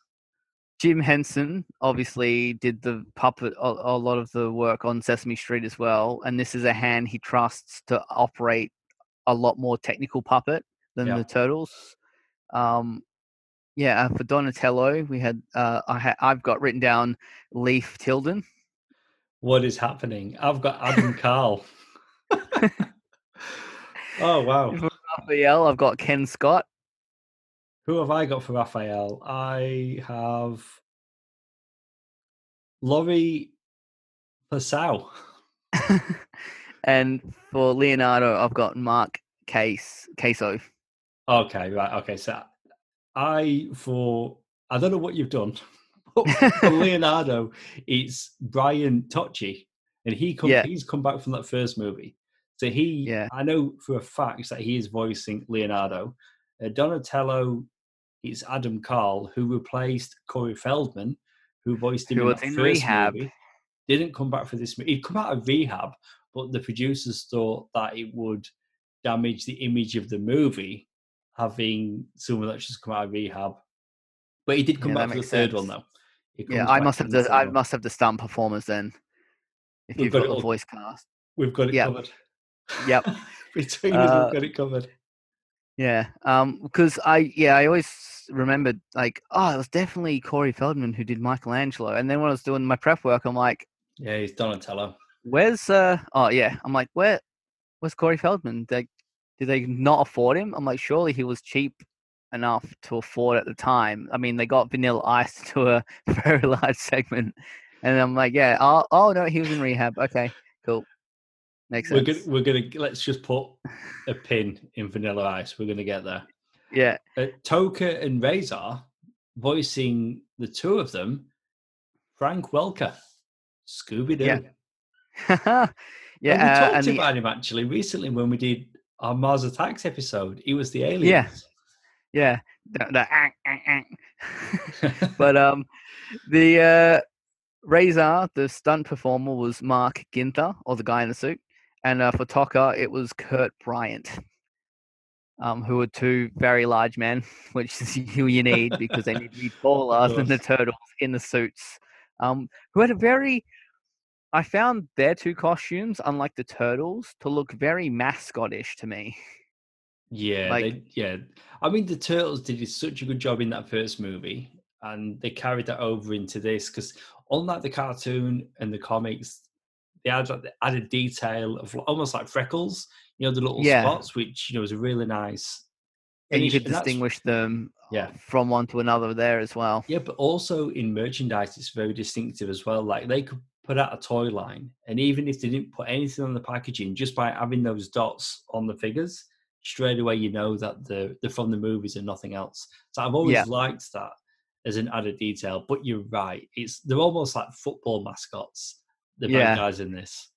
Speaker 2: Jim Henson obviously did the puppet a, a lot of the work on Sesame Street as well, and this is a hand he trusts to operate a lot more technical puppet than
Speaker 1: Yeah.
Speaker 2: the turtles. Um, yeah, uh, for Donatello, we had uh, I ha- I've got written down Leif Tilden.
Speaker 1: What is happening? I've got Adam Carl. oh wow.
Speaker 2: Raphael, I've got Kenn Scott.
Speaker 1: Who have I got for Raphael? I have Laurie Faso.
Speaker 2: and for Leonardo, I've got Mark Case Queso.
Speaker 1: Okay, right. Okay, so I for I don't know what you've done, but for Leonardo, it's Brian Tochi, and he come,
Speaker 2: Yeah.
Speaker 1: he's come back from that first movie. So he,
Speaker 2: Yeah.
Speaker 1: I know for a fact that he is voicing Leonardo. Uh, Donatello, it's Adam Carl who replaced Corey Feldman, who voiced him
Speaker 2: Who
Speaker 1: in
Speaker 2: in
Speaker 1: first
Speaker 2: rehab.
Speaker 1: movie. Didn't come back for this movie. He'd come out of rehab, but the producers thought that it would damage the image of the movie having someone that's just come out of rehab. But he did come
Speaker 2: Yeah,
Speaker 1: back for the
Speaker 2: makes
Speaker 1: third one though.
Speaker 2: Yeah, I must have
Speaker 1: the
Speaker 2: the I
Speaker 1: one.
Speaker 2: must have the stunt performers then. If
Speaker 1: We've
Speaker 2: you've
Speaker 1: got
Speaker 2: got the
Speaker 1: all.
Speaker 2: voice cast.
Speaker 1: We've got it
Speaker 2: Yeah.
Speaker 1: covered.
Speaker 2: Yep.
Speaker 1: Between us,
Speaker 2: Uh,
Speaker 1: we've got it covered.
Speaker 2: Yeah, um, because I yeah I always remembered like oh it was definitely Corey Feldman who did Michelangelo, and then when I was doing my prep work, I'm like,
Speaker 1: Yeah, he's Donatello.
Speaker 2: where's uh oh yeah, I'm like where where's Corey Feldman? Like, did they not afford him? I'm like surely he was cheap enough to afford at the time. I mean they got Vanilla Ice to a very large segment, and I'm like yeah oh oh no he was in rehab. Okay, cool, makes
Speaker 1: We're gonna we're gonna let's just put a pin in Vanilla Ice. We're gonna get there.
Speaker 2: Yeah,
Speaker 1: Uh, Tokka and Rahzar voicing the two of them. Frank Welker, Scooby Doo.
Speaker 2: Yeah. yeah,
Speaker 1: we
Speaker 2: uh,
Speaker 1: talked
Speaker 2: and the-
Speaker 1: about him actually recently when we did our Mars Attacks episode. He was the alien.
Speaker 2: Yeah. Yeah, the, the but um, the uh, Rahzar, the stunt performer was Mark Ginther, or the guy in the suit, and uh, for Tokka it was Kurt Bryant, um, who were two very large men, which is who you need because they need to be taller than the turtles in the suits, um, who had a very. I found their two costumes, unlike the turtles, to look very mascotish to me.
Speaker 1: Yeah,
Speaker 2: Like-
Speaker 1: they, yeah. I mean, the Turtles did such a good job in that first movie, and they carried that over into this because, unlike the cartoon and the comics, they had like the added detail of almost like freckles, you know, the little
Speaker 2: Yeah.
Speaker 1: spots, which you know was a really nice.
Speaker 2: And you could distinguish them
Speaker 1: Yeah, uh,
Speaker 2: from one to another there as well.
Speaker 1: yeah, but also in merchandise, it's very distinctive as well. Like they could put out a toy line, and even if they didn't put anything on the packaging, just by having those dots on the figures, straight away you know that they're, they're from the movies and nothing else. So I've always
Speaker 2: Yeah.
Speaker 1: liked that as an added detail. But you're right; it's they're almost like football mascots. The bad
Speaker 2: Yeah.
Speaker 1: guys in this.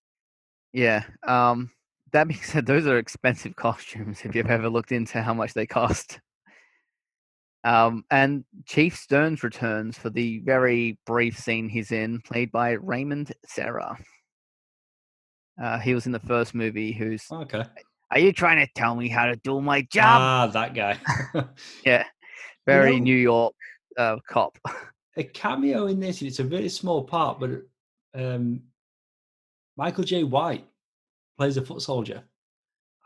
Speaker 2: Yeah. Um, that being said, those are expensive costumes if you've ever looked into how much they cost. Um, and Chief Sterns returns for the very brief scene he's in, played by Raymond Serra. Uh, he was in the first movie. Who's
Speaker 1: Okay.
Speaker 2: are you trying to tell me how to do my job?
Speaker 1: Ah, that guy.
Speaker 2: yeah, very
Speaker 1: know-
Speaker 2: New York uh, cop.
Speaker 1: a cameo in this, and it's a very small part, but um, Michael J. White plays a foot soldier.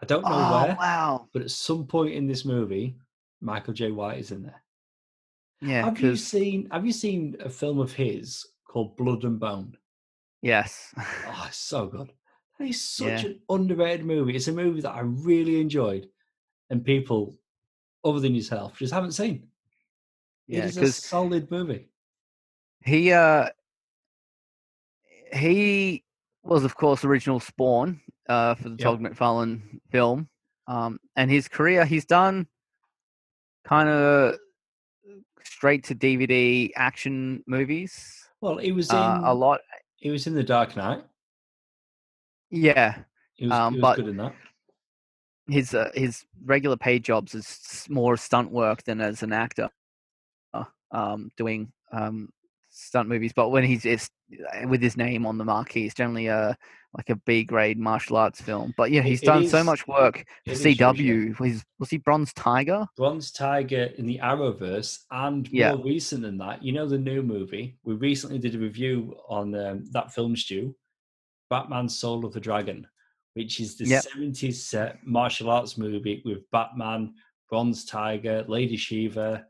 Speaker 1: I don't know
Speaker 2: oh
Speaker 1: where,
Speaker 2: wow!
Speaker 1: but at some point in this movie, Michael J. White is in there.
Speaker 2: Yeah,
Speaker 1: have you seen Have you seen a film of his called Blood and Bone.
Speaker 2: Yes.
Speaker 1: Oh, it's so good. It's such
Speaker 2: Yeah.
Speaker 1: an underrated movie. It's a movie that I really enjoyed, and people other than yourself just haven't seen.
Speaker 2: Yeah,
Speaker 1: it is a solid movie.
Speaker 2: He uh he was of course original Spawn uh for the
Speaker 1: Yep.
Speaker 2: Todd McFarlane film. Um and his career he's done kind of straight to DVD action movies
Speaker 1: Well, he was in
Speaker 2: uh, a lot.
Speaker 1: He was in The Dark Knight.
Speaker 2: Yeah,
Speaker 1: was,
Speaker 2: Um,
Speaker 1: was
Speaker 2: but-
Speaker 1: good in that.
Speaker 2: his uh, his regular paid jobs is more stunt work than as an actor uh, um doing um stunt movies but when he's it's uh, with his name on the marquee it's generally a like a b grade martial arts film but yeah he's
Speaker 1: it
Speaker 2: done so much work for
Speaker 1: it is usually-
Speaker 2: cw was, was he bronze tiger
Speaker 1: Bronze Tiger in the Arrowverse, and
Speaker 2: Yeah.
Speaker 1: more recent than that, you know the new movie. We recently did a review on um, that film stew, Batman: Soul of the Dragon, which is the
Speaker 2: Yep.
Speaker 1: seventies set martial arts movie with Batman, Bronze Tiger, Lady Shiva,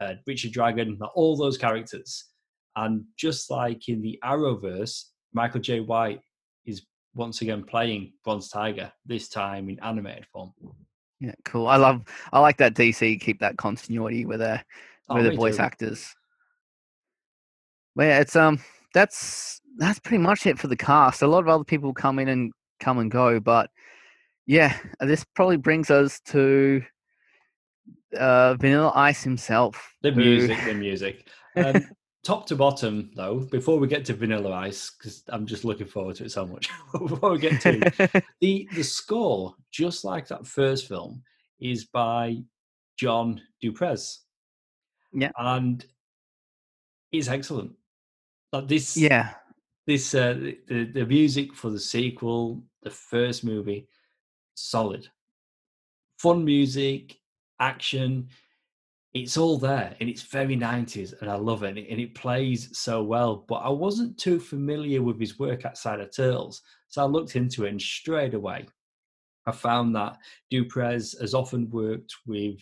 Speaker 1: uh, Richard Dragon, all those characters. And just like in the Arrowverse, Michael J. White is once again playing Bronze Tiger, this time in animated form.
Speaker 2: yeah cool i love i like that dc keep that continuity with their
Speaker 1: Oh,
Speaker 2: with the voice
Speaker 1: too.
Speaker 2: actors but yeah it's um that's that's pretty much it for the cast a lot of other people come in and come and go but yeah this probably brings us to uh vanilla ice himself
Speaker 1: The
Speaker 2: who-
Speaker 1: music, the music. Um, top to bottom, though, before we get to Vanilla Ice, because I'm just looking forward to it so much. before we get to the the score, just like that first film, is by John Duprez.
Speaker 2: Yeah.
Speaker 1: and it's excellent. Like this,
Speaker 2: yeah
Speaker 1: this uh, the- the the music for the sequel, the first movie, solid. Fun music, action, it's all there, and it's very nineties, and I love it, and it, and it plays so well. But I wasn't too familiar with his work outside of Turtles, so I looked into it, and straight away, I found that Duprez has often worked with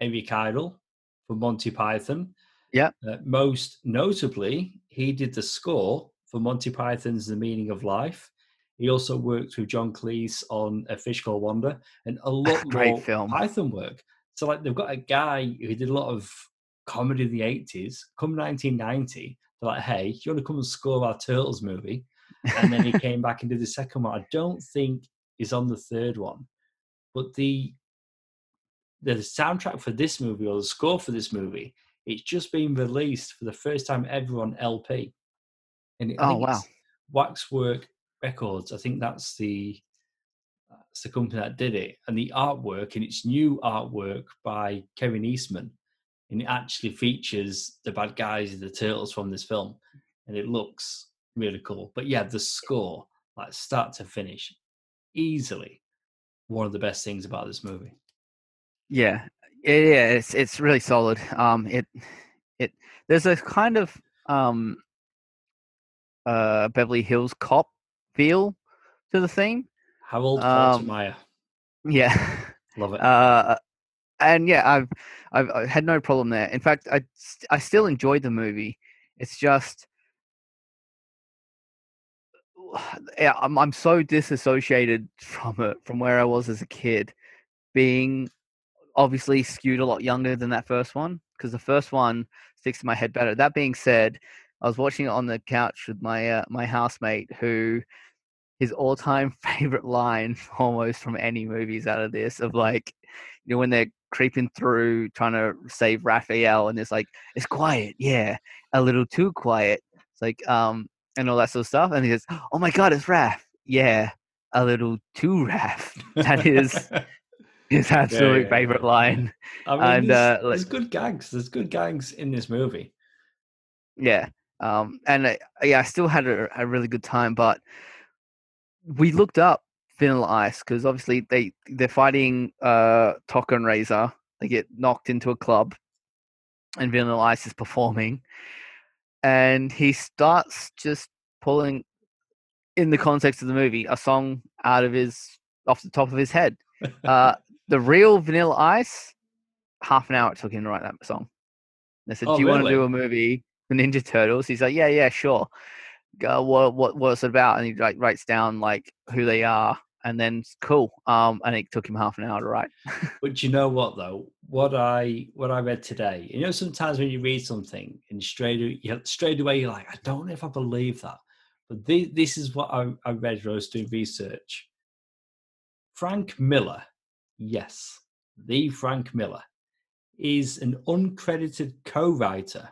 Speaker 1: Eric Idle for Monty Python.
Speaker 2: Yeah.
Speaker 1: Uh, most notably, he did the score for Monty Python's The Meaning of Life. He also worked with John Cleese on A Fish Called Wanda and a lot
Speaker 2: Great
Speaker 1: more
Speaker 2: film.
Speaker 1: Python work. So, like, they've got a guy who did a lot of comedy in the 80s. Come 1990, they're like, hey, you want to come and score our Turtles movie? And then he came back and did the second one. I don't think is on the third one, but the the soundtrack for this movie or the score for this movie, it's just been released for the first time ever on LP. And I
Speaker 2: Oh, wow.
Speaker 1: Waxwork Records. I think that's the that's the company that did it. And the artwork, and it's new artwork by Kevin Eastman, and it actually features the bad guys, the turtles from this film, and it looks really cool. But yeah, the score, like start to finish, easily one of the best things about this movie.
Speaker 2: Yeah, yeah, it's it's really solid. Um, it it there's a kind of um uh Beverly Hills Cop feel to the theme.
Speaker 1: Harold
Speaker 2: Um,
Speaker 1: Faltermeyer,
Speaker 2: Yeah,
Speaker 1: love it.
Speaker 2: uh, and yeah, I've I've I had no problem there. In fact, I I still enjoyed the movie. It's just. Yeah, I'm I'm so disassociated from it from where I was as a kid, being obviously skewed a lot younger than that first one because the first one sticks to my head better. That being said, I was watching it on the couch with my uh, my housemate who his all-time favorite line almost from any movies out of this of like you know when they're creeping through trying to save Raphael and it's like it's quiet yeah a little too quiet it's like um and all that sort of stuff and he goes oh my god it's Raph yeah a little too Raph that is his absolute
Speaker 1: yeah,
Speaker 2: favorite
Speaker 1: yeah.
Speaker 2: line
Speaker 1: I mean,
Speaker 2: and,
Speaker 1: there's,
Speaker 2: uh, like-
Speaker 1: there's good gags. There's good gags in this movie.
Speaker 2: Yeah. Um, and I, yeah, I still had a, a really good time, but we looked up Vanilla Ice because obviously they they're fighting uh Tokka and Rahzar. They get knocked into a club, and Vanilla Ice is performing, and he starts just pulling, in the context of the movie, a song out of his off the top of his head. Uh, the real Vanilla Ice, half an hour it took him to write that song. They said,
Speaker 1: Oh,
Speaker 2: "Do you want to do a movie the Ninja Turtles. He's like, yeah, yeah, sure. What, what, what's it about? And he like writes down like who they are, and then cool. Um, and it took him half an hour to write.
Speaker 1: But you know what though? What I what I read today, you know, sometimes when you read something and straight straight away you're like, I don't know if I believe that. But this, this is what I, I read when I was doing research. Frank Miller, yes, the Frank Miller, is an uncredited co-writer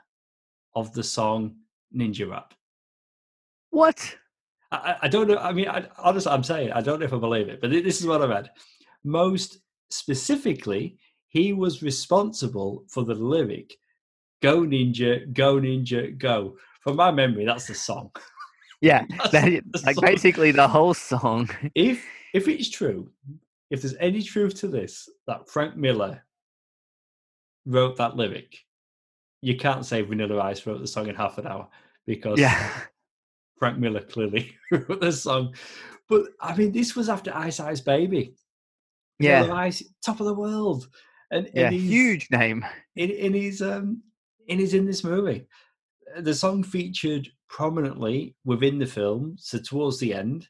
Speaker 1: of the song Ninja Rap.
Speaker 2: What?
Speaker 1: I, I don't know. I mean, I, honestly, I'm saying I don't know if I believe it, but this is what I read. Most specifically, he was responsible for the lyric "Go Ninja, Go Ninja, Go." From my memory, that's the song.
Speaker 2: Yeah,
Speaker 1: the
Speaker 2: like
Speaker 1: song.
Speaker 2: basically the whole song.
Speaker 1: if if it's true, if there's any truth to this, that Frank Miller wrote that lyric, you can't say Vanilla Ice wrote the song in half an hour because
Speaker 2: Yeah,
Speaker 1: Frank Miller clearly wrote the song. But I mean, this was after Ice Ice Baby.
Speaker 2: Yeah.
Speaker 1: Vanilla Ice, top of the world, and,
Speaker 2: yeah,
Speaker 1: and
Speaker 2: huge name.
Speaker 1: In, in his um, in his in this movie, the song featured prominently within the film. So towards the end,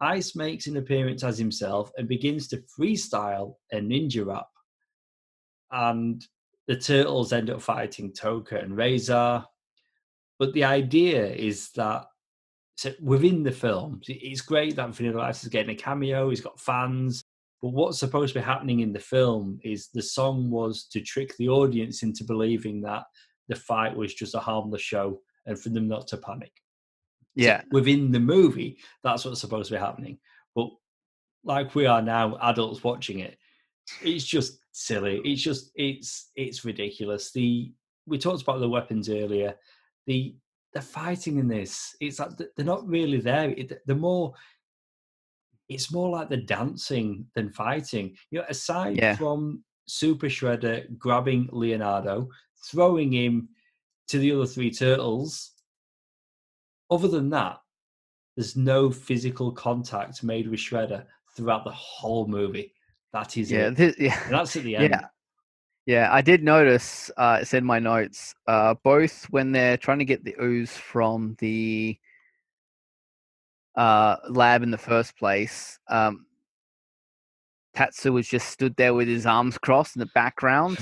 Speaker 1: Ice makes an appearance as himself and begins to freestyle a ninja rap, and the turtles end up fighting Tokka and Rahzar. But the idea is that so within the film, it's great that Vanilla Ice is getting a cameo. He's got fans. But what's supposed to be happening in the film is the song was to trick the audience into believing that the fight was just a harmless show and for them not to panic. So
Speaker 2: Yeah,
Speaker 1: within the movie, that's what's supposed to be happening. But like we are now, adults watching it, it's just silly. It's just it's it's ridiculous. The we talked about the weapons earlier. The the fighting in this, it's like they're not really there. It, they're more. It's more like the dancing than fighting. You know, aside
Speaker 2: Yeah.
Speaker 1: from Super Shredder grabbing Leonardo, throwing him to the other three turtles. Other than that, there's no physical contact made with Shredder throughout the whole movie. That is
Speaker 2: yeah,
Speaker 1: it.
Speaker 2: this, yeah.
Speaker 1: And that's at the end.
Speaker 2: Yeah. Yeah, I did notice. Uh, it said in my notes. Uh, both when they're trying to get the ooze from the uh, lab in the first place, um, Tatsu was just stood there with his arms crossed in the background,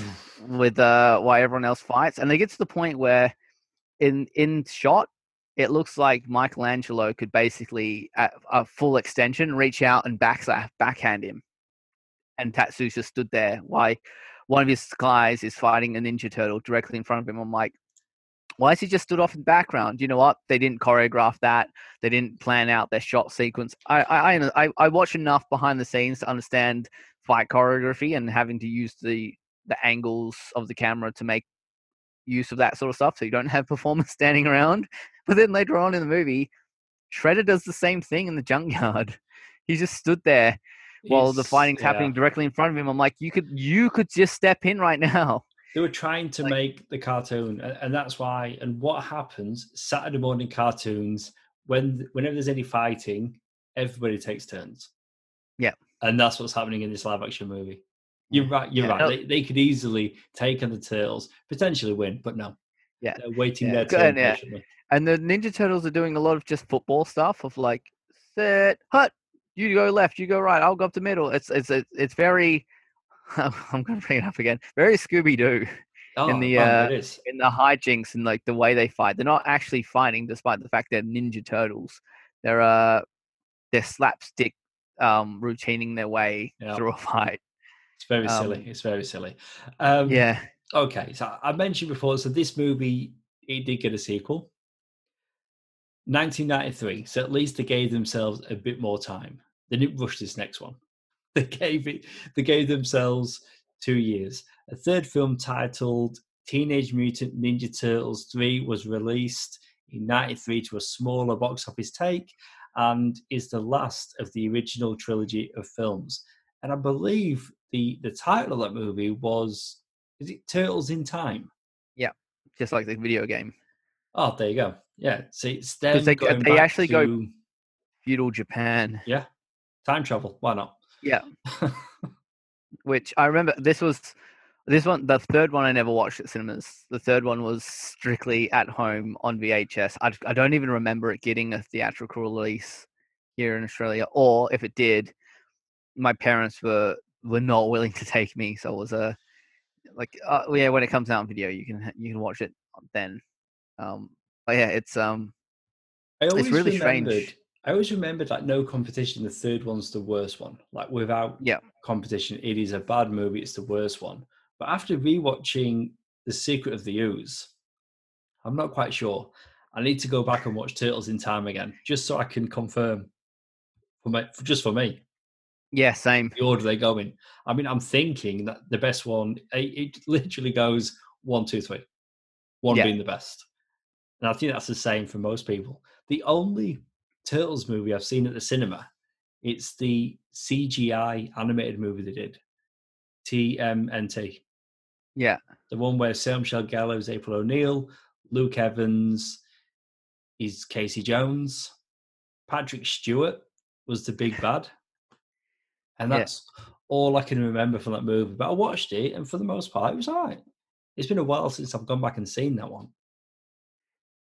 Speaker 2: with uh, while everyone else fights. And they get to the point where, in in shot, it looks like Michelangelo could basically, at a full extension, reach out and back backhand him. And Tatsu's just stood there while one of his guys is fighting a Ninja Turtle directly in front of him. I'm like, why is he just stood off in the background? You know what? They didn't choreograph that. They didn't plan out their shot sequence. I I I, I watch enough behind the scenes to understand fight choreography and having to use the the angles of the camera to make use of that sort of stuff so you don't have performers standing around. But then later on in the movie, Shredder does the same thing in the junkyard. He just stood there while the fighting's
Speaker 1: yeah.
Speaker 2: happening directly in front of him. I'm like, you could you could just step in right now.
Speaker 1: They were trying to
Speaker 2: Like-
Speaker 1: make the cartoon, and, and that's why. And what happens Saturday morning cartoons when whenever there's any fighting, everybody takes turns.
Speaker 2: Yeah.
Speaker 1: and that's what's happening in this live action movie. You're mm. right. You're
Speaker 2: Yeah,
Speaker 1: right. They, they could easily take on the turtles, potentially win, but no.
Speaker 2: Yeah.
Speaker 1: they're waiting
Speaker 2: Yeah,
Speaker 1: their turn
Speaker 2: yeah. And the Ninja Turtles are doing a lot of just football stuff of like set hut, you go left, you go right, I'll go up the middle. It's it's it's, it's very I'm gonna bring it up again. Very Scooby Doo
Speaker 1: Oh,
Speaker 2: in the,
Speaker 1: man,
Speaker 2: uh, in the hijinks and like the way they fight. They're not actually fighting, despite the fact they're Ninja Turtles. They're uh they're slapstick um routining their way
Speaker 1: Yeah.
Speaker 2: through a fight.
Speaker 1: It's very silly.
Speaker 2: um,
Speaker 1: It's very silly. Um,
Speaker 2: Yeah.
Speaker 1: Okay, so I mentioned before, so this movie it did get a sequel. 1993, so at least they gave themselves a bit more time. They didn't rush this next one. They gave it. They gave themselves two years. A third film titled Teenage Mutant Ninja Turtles 3 was released in 93 to a smaller box office take and is the last of the original trilogy of films. And I believe the the title of that movie was is it Turtles in Time?
Speaker 2: Yeah, just like the video game.
Speaker 1: Oh, there you go. Yeah, see, it's them
Speaker 2: they- they actually go-
Speaker 1: to-
Speaker 2: Feudal Japan.
Speaker 1: yeah, time travel. Why not?
Speaker 2: Yeah. which I remember this was This one, the third one, I never watched at cinemas. The third one was strictly at home on VHS. I, I don't even remember it getting a theatrical release here in Australia, or if it did, my parents were were not willing to take me. So it was a like, uh, yeah, when it comes out on video, you can you can watch it then. Um, but yeah, it's um,
Speaker 1: I always
Speaker 2: it's really strange.
Speaker 1: I always remembered like no competition. The third one's the worst one. Like without
Speaker 2: Yeah.
Speaker 1: competition, it is a bad movie. It's the worst one. But after rewatching The Secret of the Ooze, I'm not quite sure. I need to go back and watch Turtles in Time again, just so I can confirm for my just for me
Speaker 2: Yeah, same.
Speaker 1: the order they go in. I mean, I'm thinking that the best one it, it literally goes one, two, three. One
Speaker 2: Yeah.
Speaker 1: being the best, and I think that's the same for most people. The only Turtles movie I've seen at the cinema, it's the CGI animated movie they did, TMNT,
Speaker 2: Yeah,
Speaker 1: the one where Sam Michelle Gellar is April O'Neil, Luke Evans is Casey Jones, Patrick Stewart was the big bad, and
Speaker 2: Yeah.
Speaker 1: that's all I can remember from that movie. But I watched it, and for the most part, it was alright. It's been a while since I've gone back and seen that one.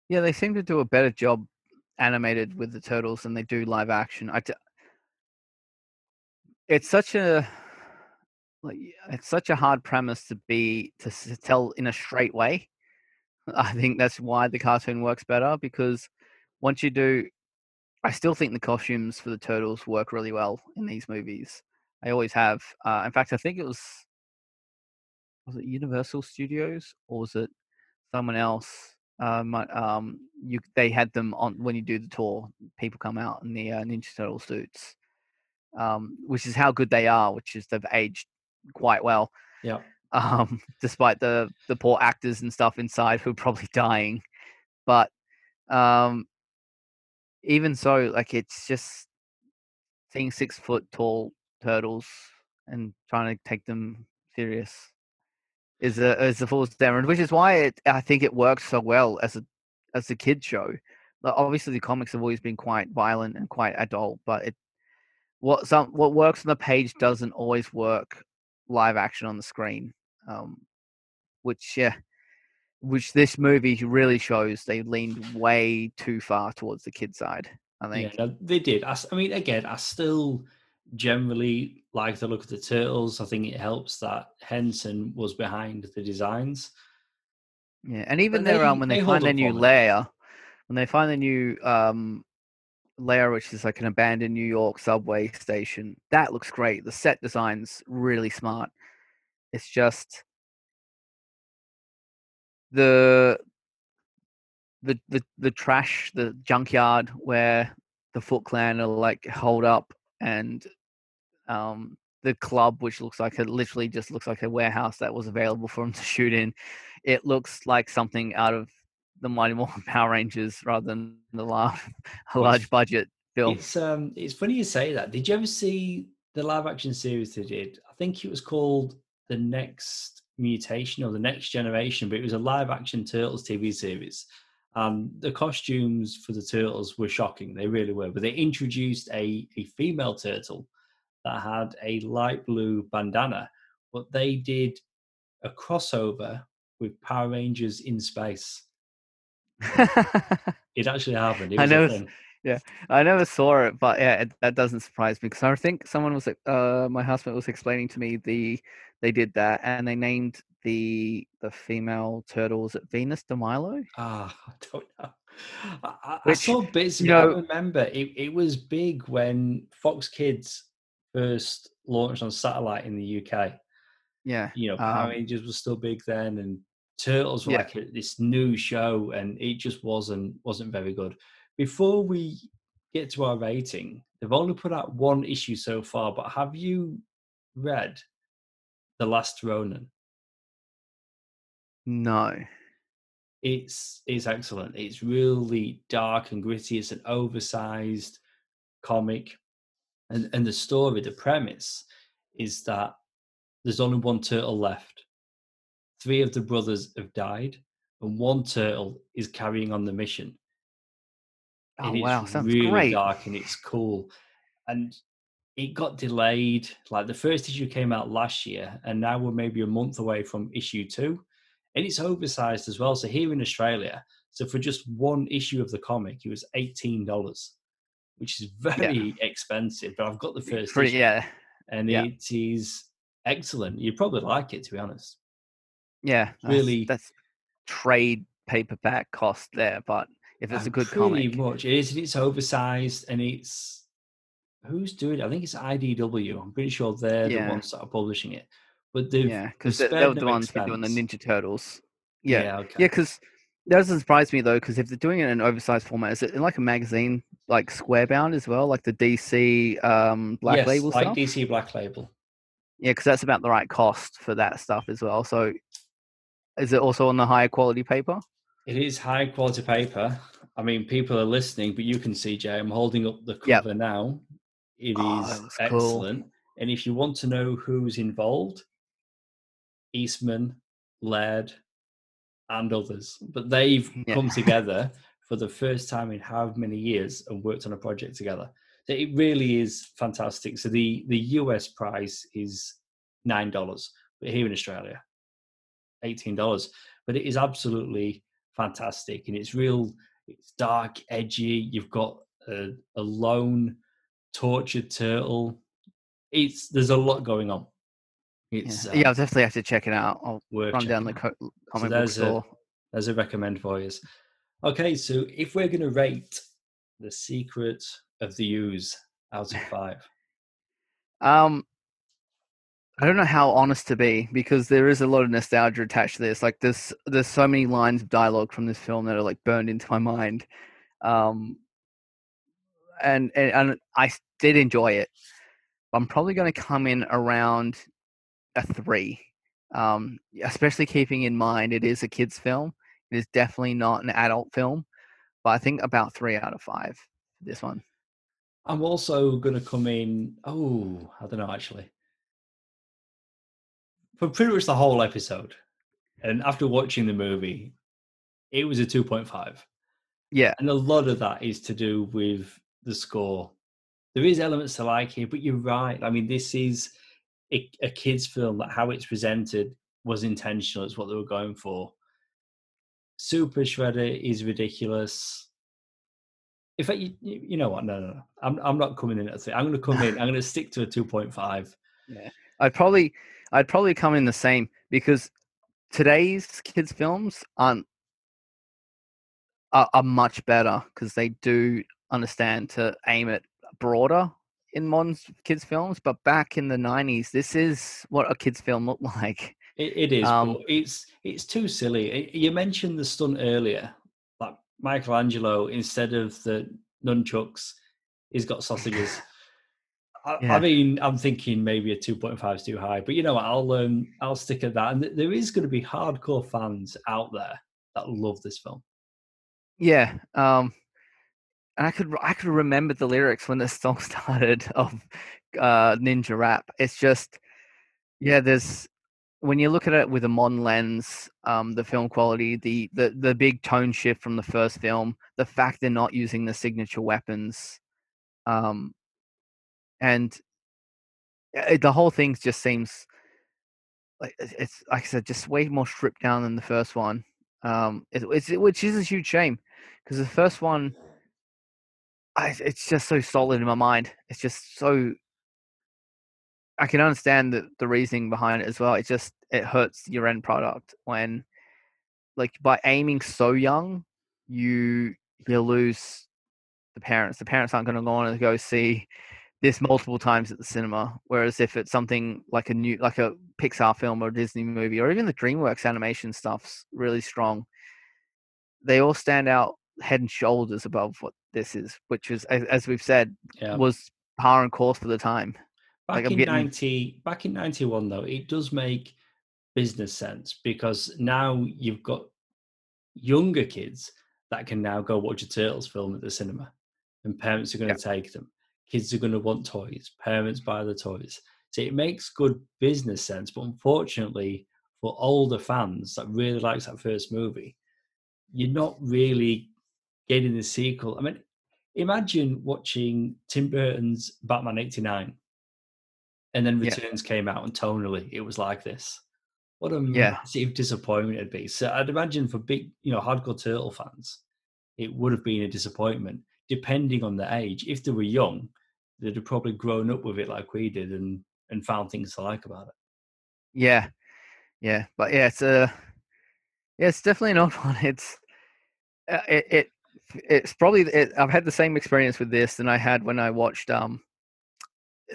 Speaker 2: Yeah. They seem to do a better job animated with the turtles than they do live action. I. T- it's such a like it's such a hard premise to be to, to tell in a straight way. I think that's why the cartoon works better because once you do, I still think the costumes for the turtles work really well in these movies. I always have. Uh, in fact, I think it was was it Universal Studios or was it someone else? Um, um, you they had them on when you do the tour. People come out in the uh, Ninja Turtle suits, um, which is how good they are. Which is they've aged quite well
Speaker 1: Yeah,
Speaker 2: um, despite the the poor actors and stuff inside who are probably dying. But um, even so, like it's just seeing six foot tall turtles and trying to take them serious is a is a fool's errand, which is why it, I think it works so well as a as a kid show. Like, obviously, the comics have always been quite violent and quite adult, but it what some what works on the page doesn't always work live action on the screen. Um, which yeah, which this movie really shows they leaned way too far towards the kid side. I think.
Speaker 1: yeah, they did. I mean, again, I still generally like the look of the turtles. I think it helps that Henson was behind the designs.
Speaker 2: Yeah, and even
Speaker 1: they-
Speaker 2: their um when
Speaker 1: they
Speaker 2: they, find their new layer, when they find the new um layer, which is like an abandoned New York subway station, that looks great. The set design's really smart. It's just the the the the trash, the junkyard where the Foot Clan are like hold up, and um the club, which looks like it literally just looks like a warehouse that was available for them to shoot in. It looks like something out of the Mighty Morphin Power Rangers rather than the large, a large budget film.
Speaker 1: It's um, it's funny you say that. Did you ever see the live action series they did? I think it was called The Next Mutation or The Next Generation, but it was a live action Turtles TV series. Um, the costumes for the turtles were shocking. They really were. But they introduced a, a female turtle that had a light blue bandana, but they did a crossover with Power Rangers in space. It actually happened. It
Speaker 2: I know.
Speaker 1: thing.
Speaker 2: I never saw it, but yeah, it, that doesn't surprise me because I think someone was uh, my husband was explaining to me the they did that and they named the the female turtles at Venus de Milo.
Speaker 1: Ah, I don't know. I, I, I saw bits
Speaker 2: you
Speaker 1: it. I
Speaker 2: know-
Speaker 1: remember it, it was big when Fox Kids first launched on satellite in the UK.
Speaker 2: Yeah,
Speaker 1: You know, Power
Speaker 2: Um,
Speaker 1: Rangers was still big then, and Turtles were
Speaker 2: Yeah.
Speaker 1: like a, this new show, and it just wasn't wasn't very good. Before we get to our rating, they've only put out one issue so far. But have you read The Last Ronin?
Speaker 2: No,
Speaker 1: it's it's excellent. It's really dark and gritty. It's an oversized comic, and and the story, the premise, is that there's only one turtle left. Three of the brothers have died, and one turtle is carrying on the mission.
Speaker 2: oh
Speaker 1: And
Speaker 2: wow, sounds
Speaker 1: really
Speaker 2: great.
Speaker 1: dark and it's cool. And it got delayed. Like the first issue came out last year, and now we're maybe a month away from issue two, and it's oversized as well. So here in Australia, so for just one issue of the comic, it was eighteen dollars, which is very yeah. expensive. But I've got the first
Speaker 2: Pretty,
Speaker 1: issue,
Speaker 2: yeah,
Speaker 1: and yeah. it is excellent. You'd probably like it, to be honest.
Speaker 2: Yeah,
Speaker 1: really,
Speaker 2: that's trade paperback cost there, but if it's a good
Speaker 1: pretty
Speaker 2: comic,
Speaker 1: much it is. It's oversized and it's who's doing it? I think it's IDW. I'm pretty sure they're
Speaker 2: Yeah.
Speaker 1: the ones that are publishing it. But they've
Speaker 2: yeah, because they're,
Speaker 1: spared
Speaker 2: the ones who are doing the. Ninja Turtles. Yeah,
Speaker 1: yeah, okay.
Speaker 2: yeah, because that doesn't surprise me though, because if they're doing it in an oversized format, is it in like a magazine, like square bound as well, like the DC um, Black label stuff
Speaker 1: yes,
Speaker 2: Label
Speaker 1: like
Speaker 2: stuff?
Speaker 1: DC Black Label.
Speaker 2: Yeah, because that's about the right cost for that stuff as well. So, is it also on the higher quality paper?
Speaker 1: It is high quality paper. I mean, people are listening, but you can see, Jay, I'm holding up the
Speaker 2: Yep.
Speaker 1: cover now. It is
Speaker 2: Oh, that looks cool.
Speaker 1: excellent. And if you want to know who's involved, Eastman, Laird, and others. But they've
Speaker 2: Yeah.
Speaker 1: come together for the first time in how many years and worked on a project together. So it really is fantastic. So the, the US price is nine dollars, but here in Australia, eighteen dollars. But it is absolutely fantastic, and it's real. It's dark, edgy. You've got a, a lone, tortured turtle. It's there's a lot going on.
Speaker 2: Yeah,
Speaker 1: uh,
Speaker 2: yeah, I'll definitely have to check it out. I'll run down the co- comic book
Speaker 1: there's a-
Speaker 2: store.
Speaker 1: There's a recommend for you. Okay, so if we're going to rate the secret of the Ooze out of five,
Speaker 2: Um, I don't know how honest to be because there is a lot of nostalgia attached to this. Like, there's there's so many lines of dialogue from this film that are like burned into my mind. Um, and and, and I did enjoy it. I'm probably going to come in around a three. Um, especially keeping in mind it is a kids' film. It is definitely not an adult film, but I think about three out of five. This one.
Speaker 1: I'm also going to come in. Oh, I don't know actually. For pretty much the whole episode, and after watching the movie, it was a 2.5.
Speaker 2: Yeah,
Speaker 1: And a lot of that is to do with the score. There is elements to like here, but you're right. I mean, this is a, a kids' film. That how it's presented was intentional. It's what they were going for. Super Shredder is ridiculous. In fact, you, you know what? No, no, no. I'm I'm not coming in at three. I'm going to come in. I'm going to stick to a two point five.
Speaker 2: yeah I'd probably I'd probably come in the same because today's kids films aren't are, are much better because they do understand to aim it broader in modern kids films. But back in the '90s, this is what a kids film looked like.
Speaker 1: It, it is,
Speaker 2: Um,
Speaker 1: but it's it's too silly. I- You mentioned the stunt earlier, like Michelangelo instead of the nunchucks, he's got sausages. I, I mean, I'm thinking maybe a 2.5 is too high, but you know what? I'll um, I'll stick at that. And th- there is going to be hardcore fans out there that love this film.
Speaker 2: Yeah, um, and I could I could remember the lyrics when the song started of uh, Ninja Rap. It's just yeah, there's when you look at it with a modern lens, um, the film quality, the, the the big tone shift from the first film, the fact they're not using the signature weapons, um, and it, the whole thing just seems like it's, like I said, just way more stripped down than the first one. Um, it, it's which is a huge shame because the first one, I, it's just so solid in my mind. It's just so. I can understand the, the reasoning behind it as well. It just it hurts your end product when, like, by aiming so young, you you lose the parents. The parents aren't going to go on and go see this multiple times at the cinema. Whereas if it's something like a new, like a Pixar film or a Disney movie, or even the DreamWorks animation stuff's really strong, they all stand out head and shoulders above what this is, which is, as, we've said,
Speaker 1: Yeah.
Speaker 2: was par and course for the time.
Speaker 1: Back
Speaker 2: like,
Speaker 1: in
Speaker 2: getting-
Speaker 1: ninety, back in ninety one, though, it does make business sense because now you've got younger kids that can now go watch a Turtles film at the cinema, and parents are going to take them. Kids are going to want toys. Parents buy the toys, so it makes good business sense. But unfortunately, for older fans that really likes that first movie, you're not really getting the sequel. I mean, imagine watching Tim Burton's Batman '89 and then
Speaker 2: Yeah.
Speaker 1: Returns came out, and tonally it was like this. What a
Speaker 2: Yeah.
Speaker 1: massive disappointment it'd be. So I'd imagine for big, you know, hardcore turtle fans, it would have been a disappointment, depending on their age. If they were young, they'd have probably grown up with it like we did and and found things to like about it.
Speaker 2: Yeah, yeah, but yeah, it's a yeah, it's definitely an odd one. It's uh, it, it it's probably it, I've had the same experience with this than I had when I watched um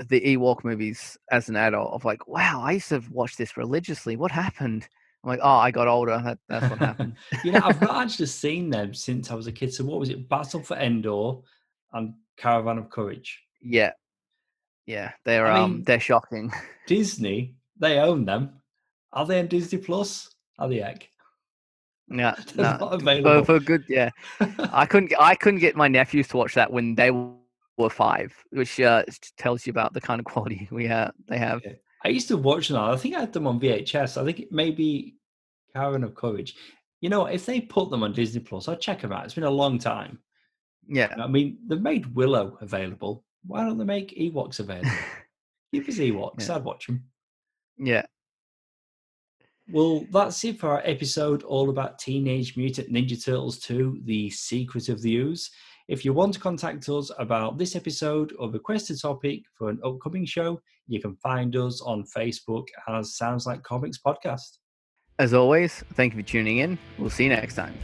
Speaker 2: the Ewok movies as an adult. Of like, wow, I used to watch this religiously. What happened? I'm like, oh, I got older. That, that's what happened.
Speaker 1: you know, I've not actually seen them since I was a kid. So what was it? Battle for Endor and Caravan of Courage.
Speaker 2: yeah, yeah, they're
Speaker 1: I
Speaker 2: um they're shocking.
Speaker 1: Disney, they own them. Are they on Disney Plus? Are they heck?
Speaker 2: Yeah, no,
Speaker 1: not
Speaker 2: for,
Speaker 1: available.
Speaker 2: for good. Yeah, I couldn't get- I couldn't get my nephews to watch that when they were five, which uh, tells you about the kind of quality we have. They have.
Speaker 1: I used to watch them. I think I had them on VHS. I think it maybe Caravan of Courage. You know, if they put them on Disney Plus, I'd check them out. It's been a long time.
Speaker 2: Yeah.
Speaker 1: I mean, they've made Willow available. Why don't they make Ewoks available? Give us Ewoks.
Speaker 2: Yeah.
Speaker 1: I'd watch them.
Speaker 2: Yeah.
Speaker 1: Well, that's it for our episode all about Teenage Mutant Ninja Turtles 2 The Secret of the Ooze. If you want to contact us about this episode or request a topic for an upcoming show, you can find us on Facebook as Sounds Like Comics Podcast.
Speaker 2: As always, thank you for tuning in. We'll see you next time.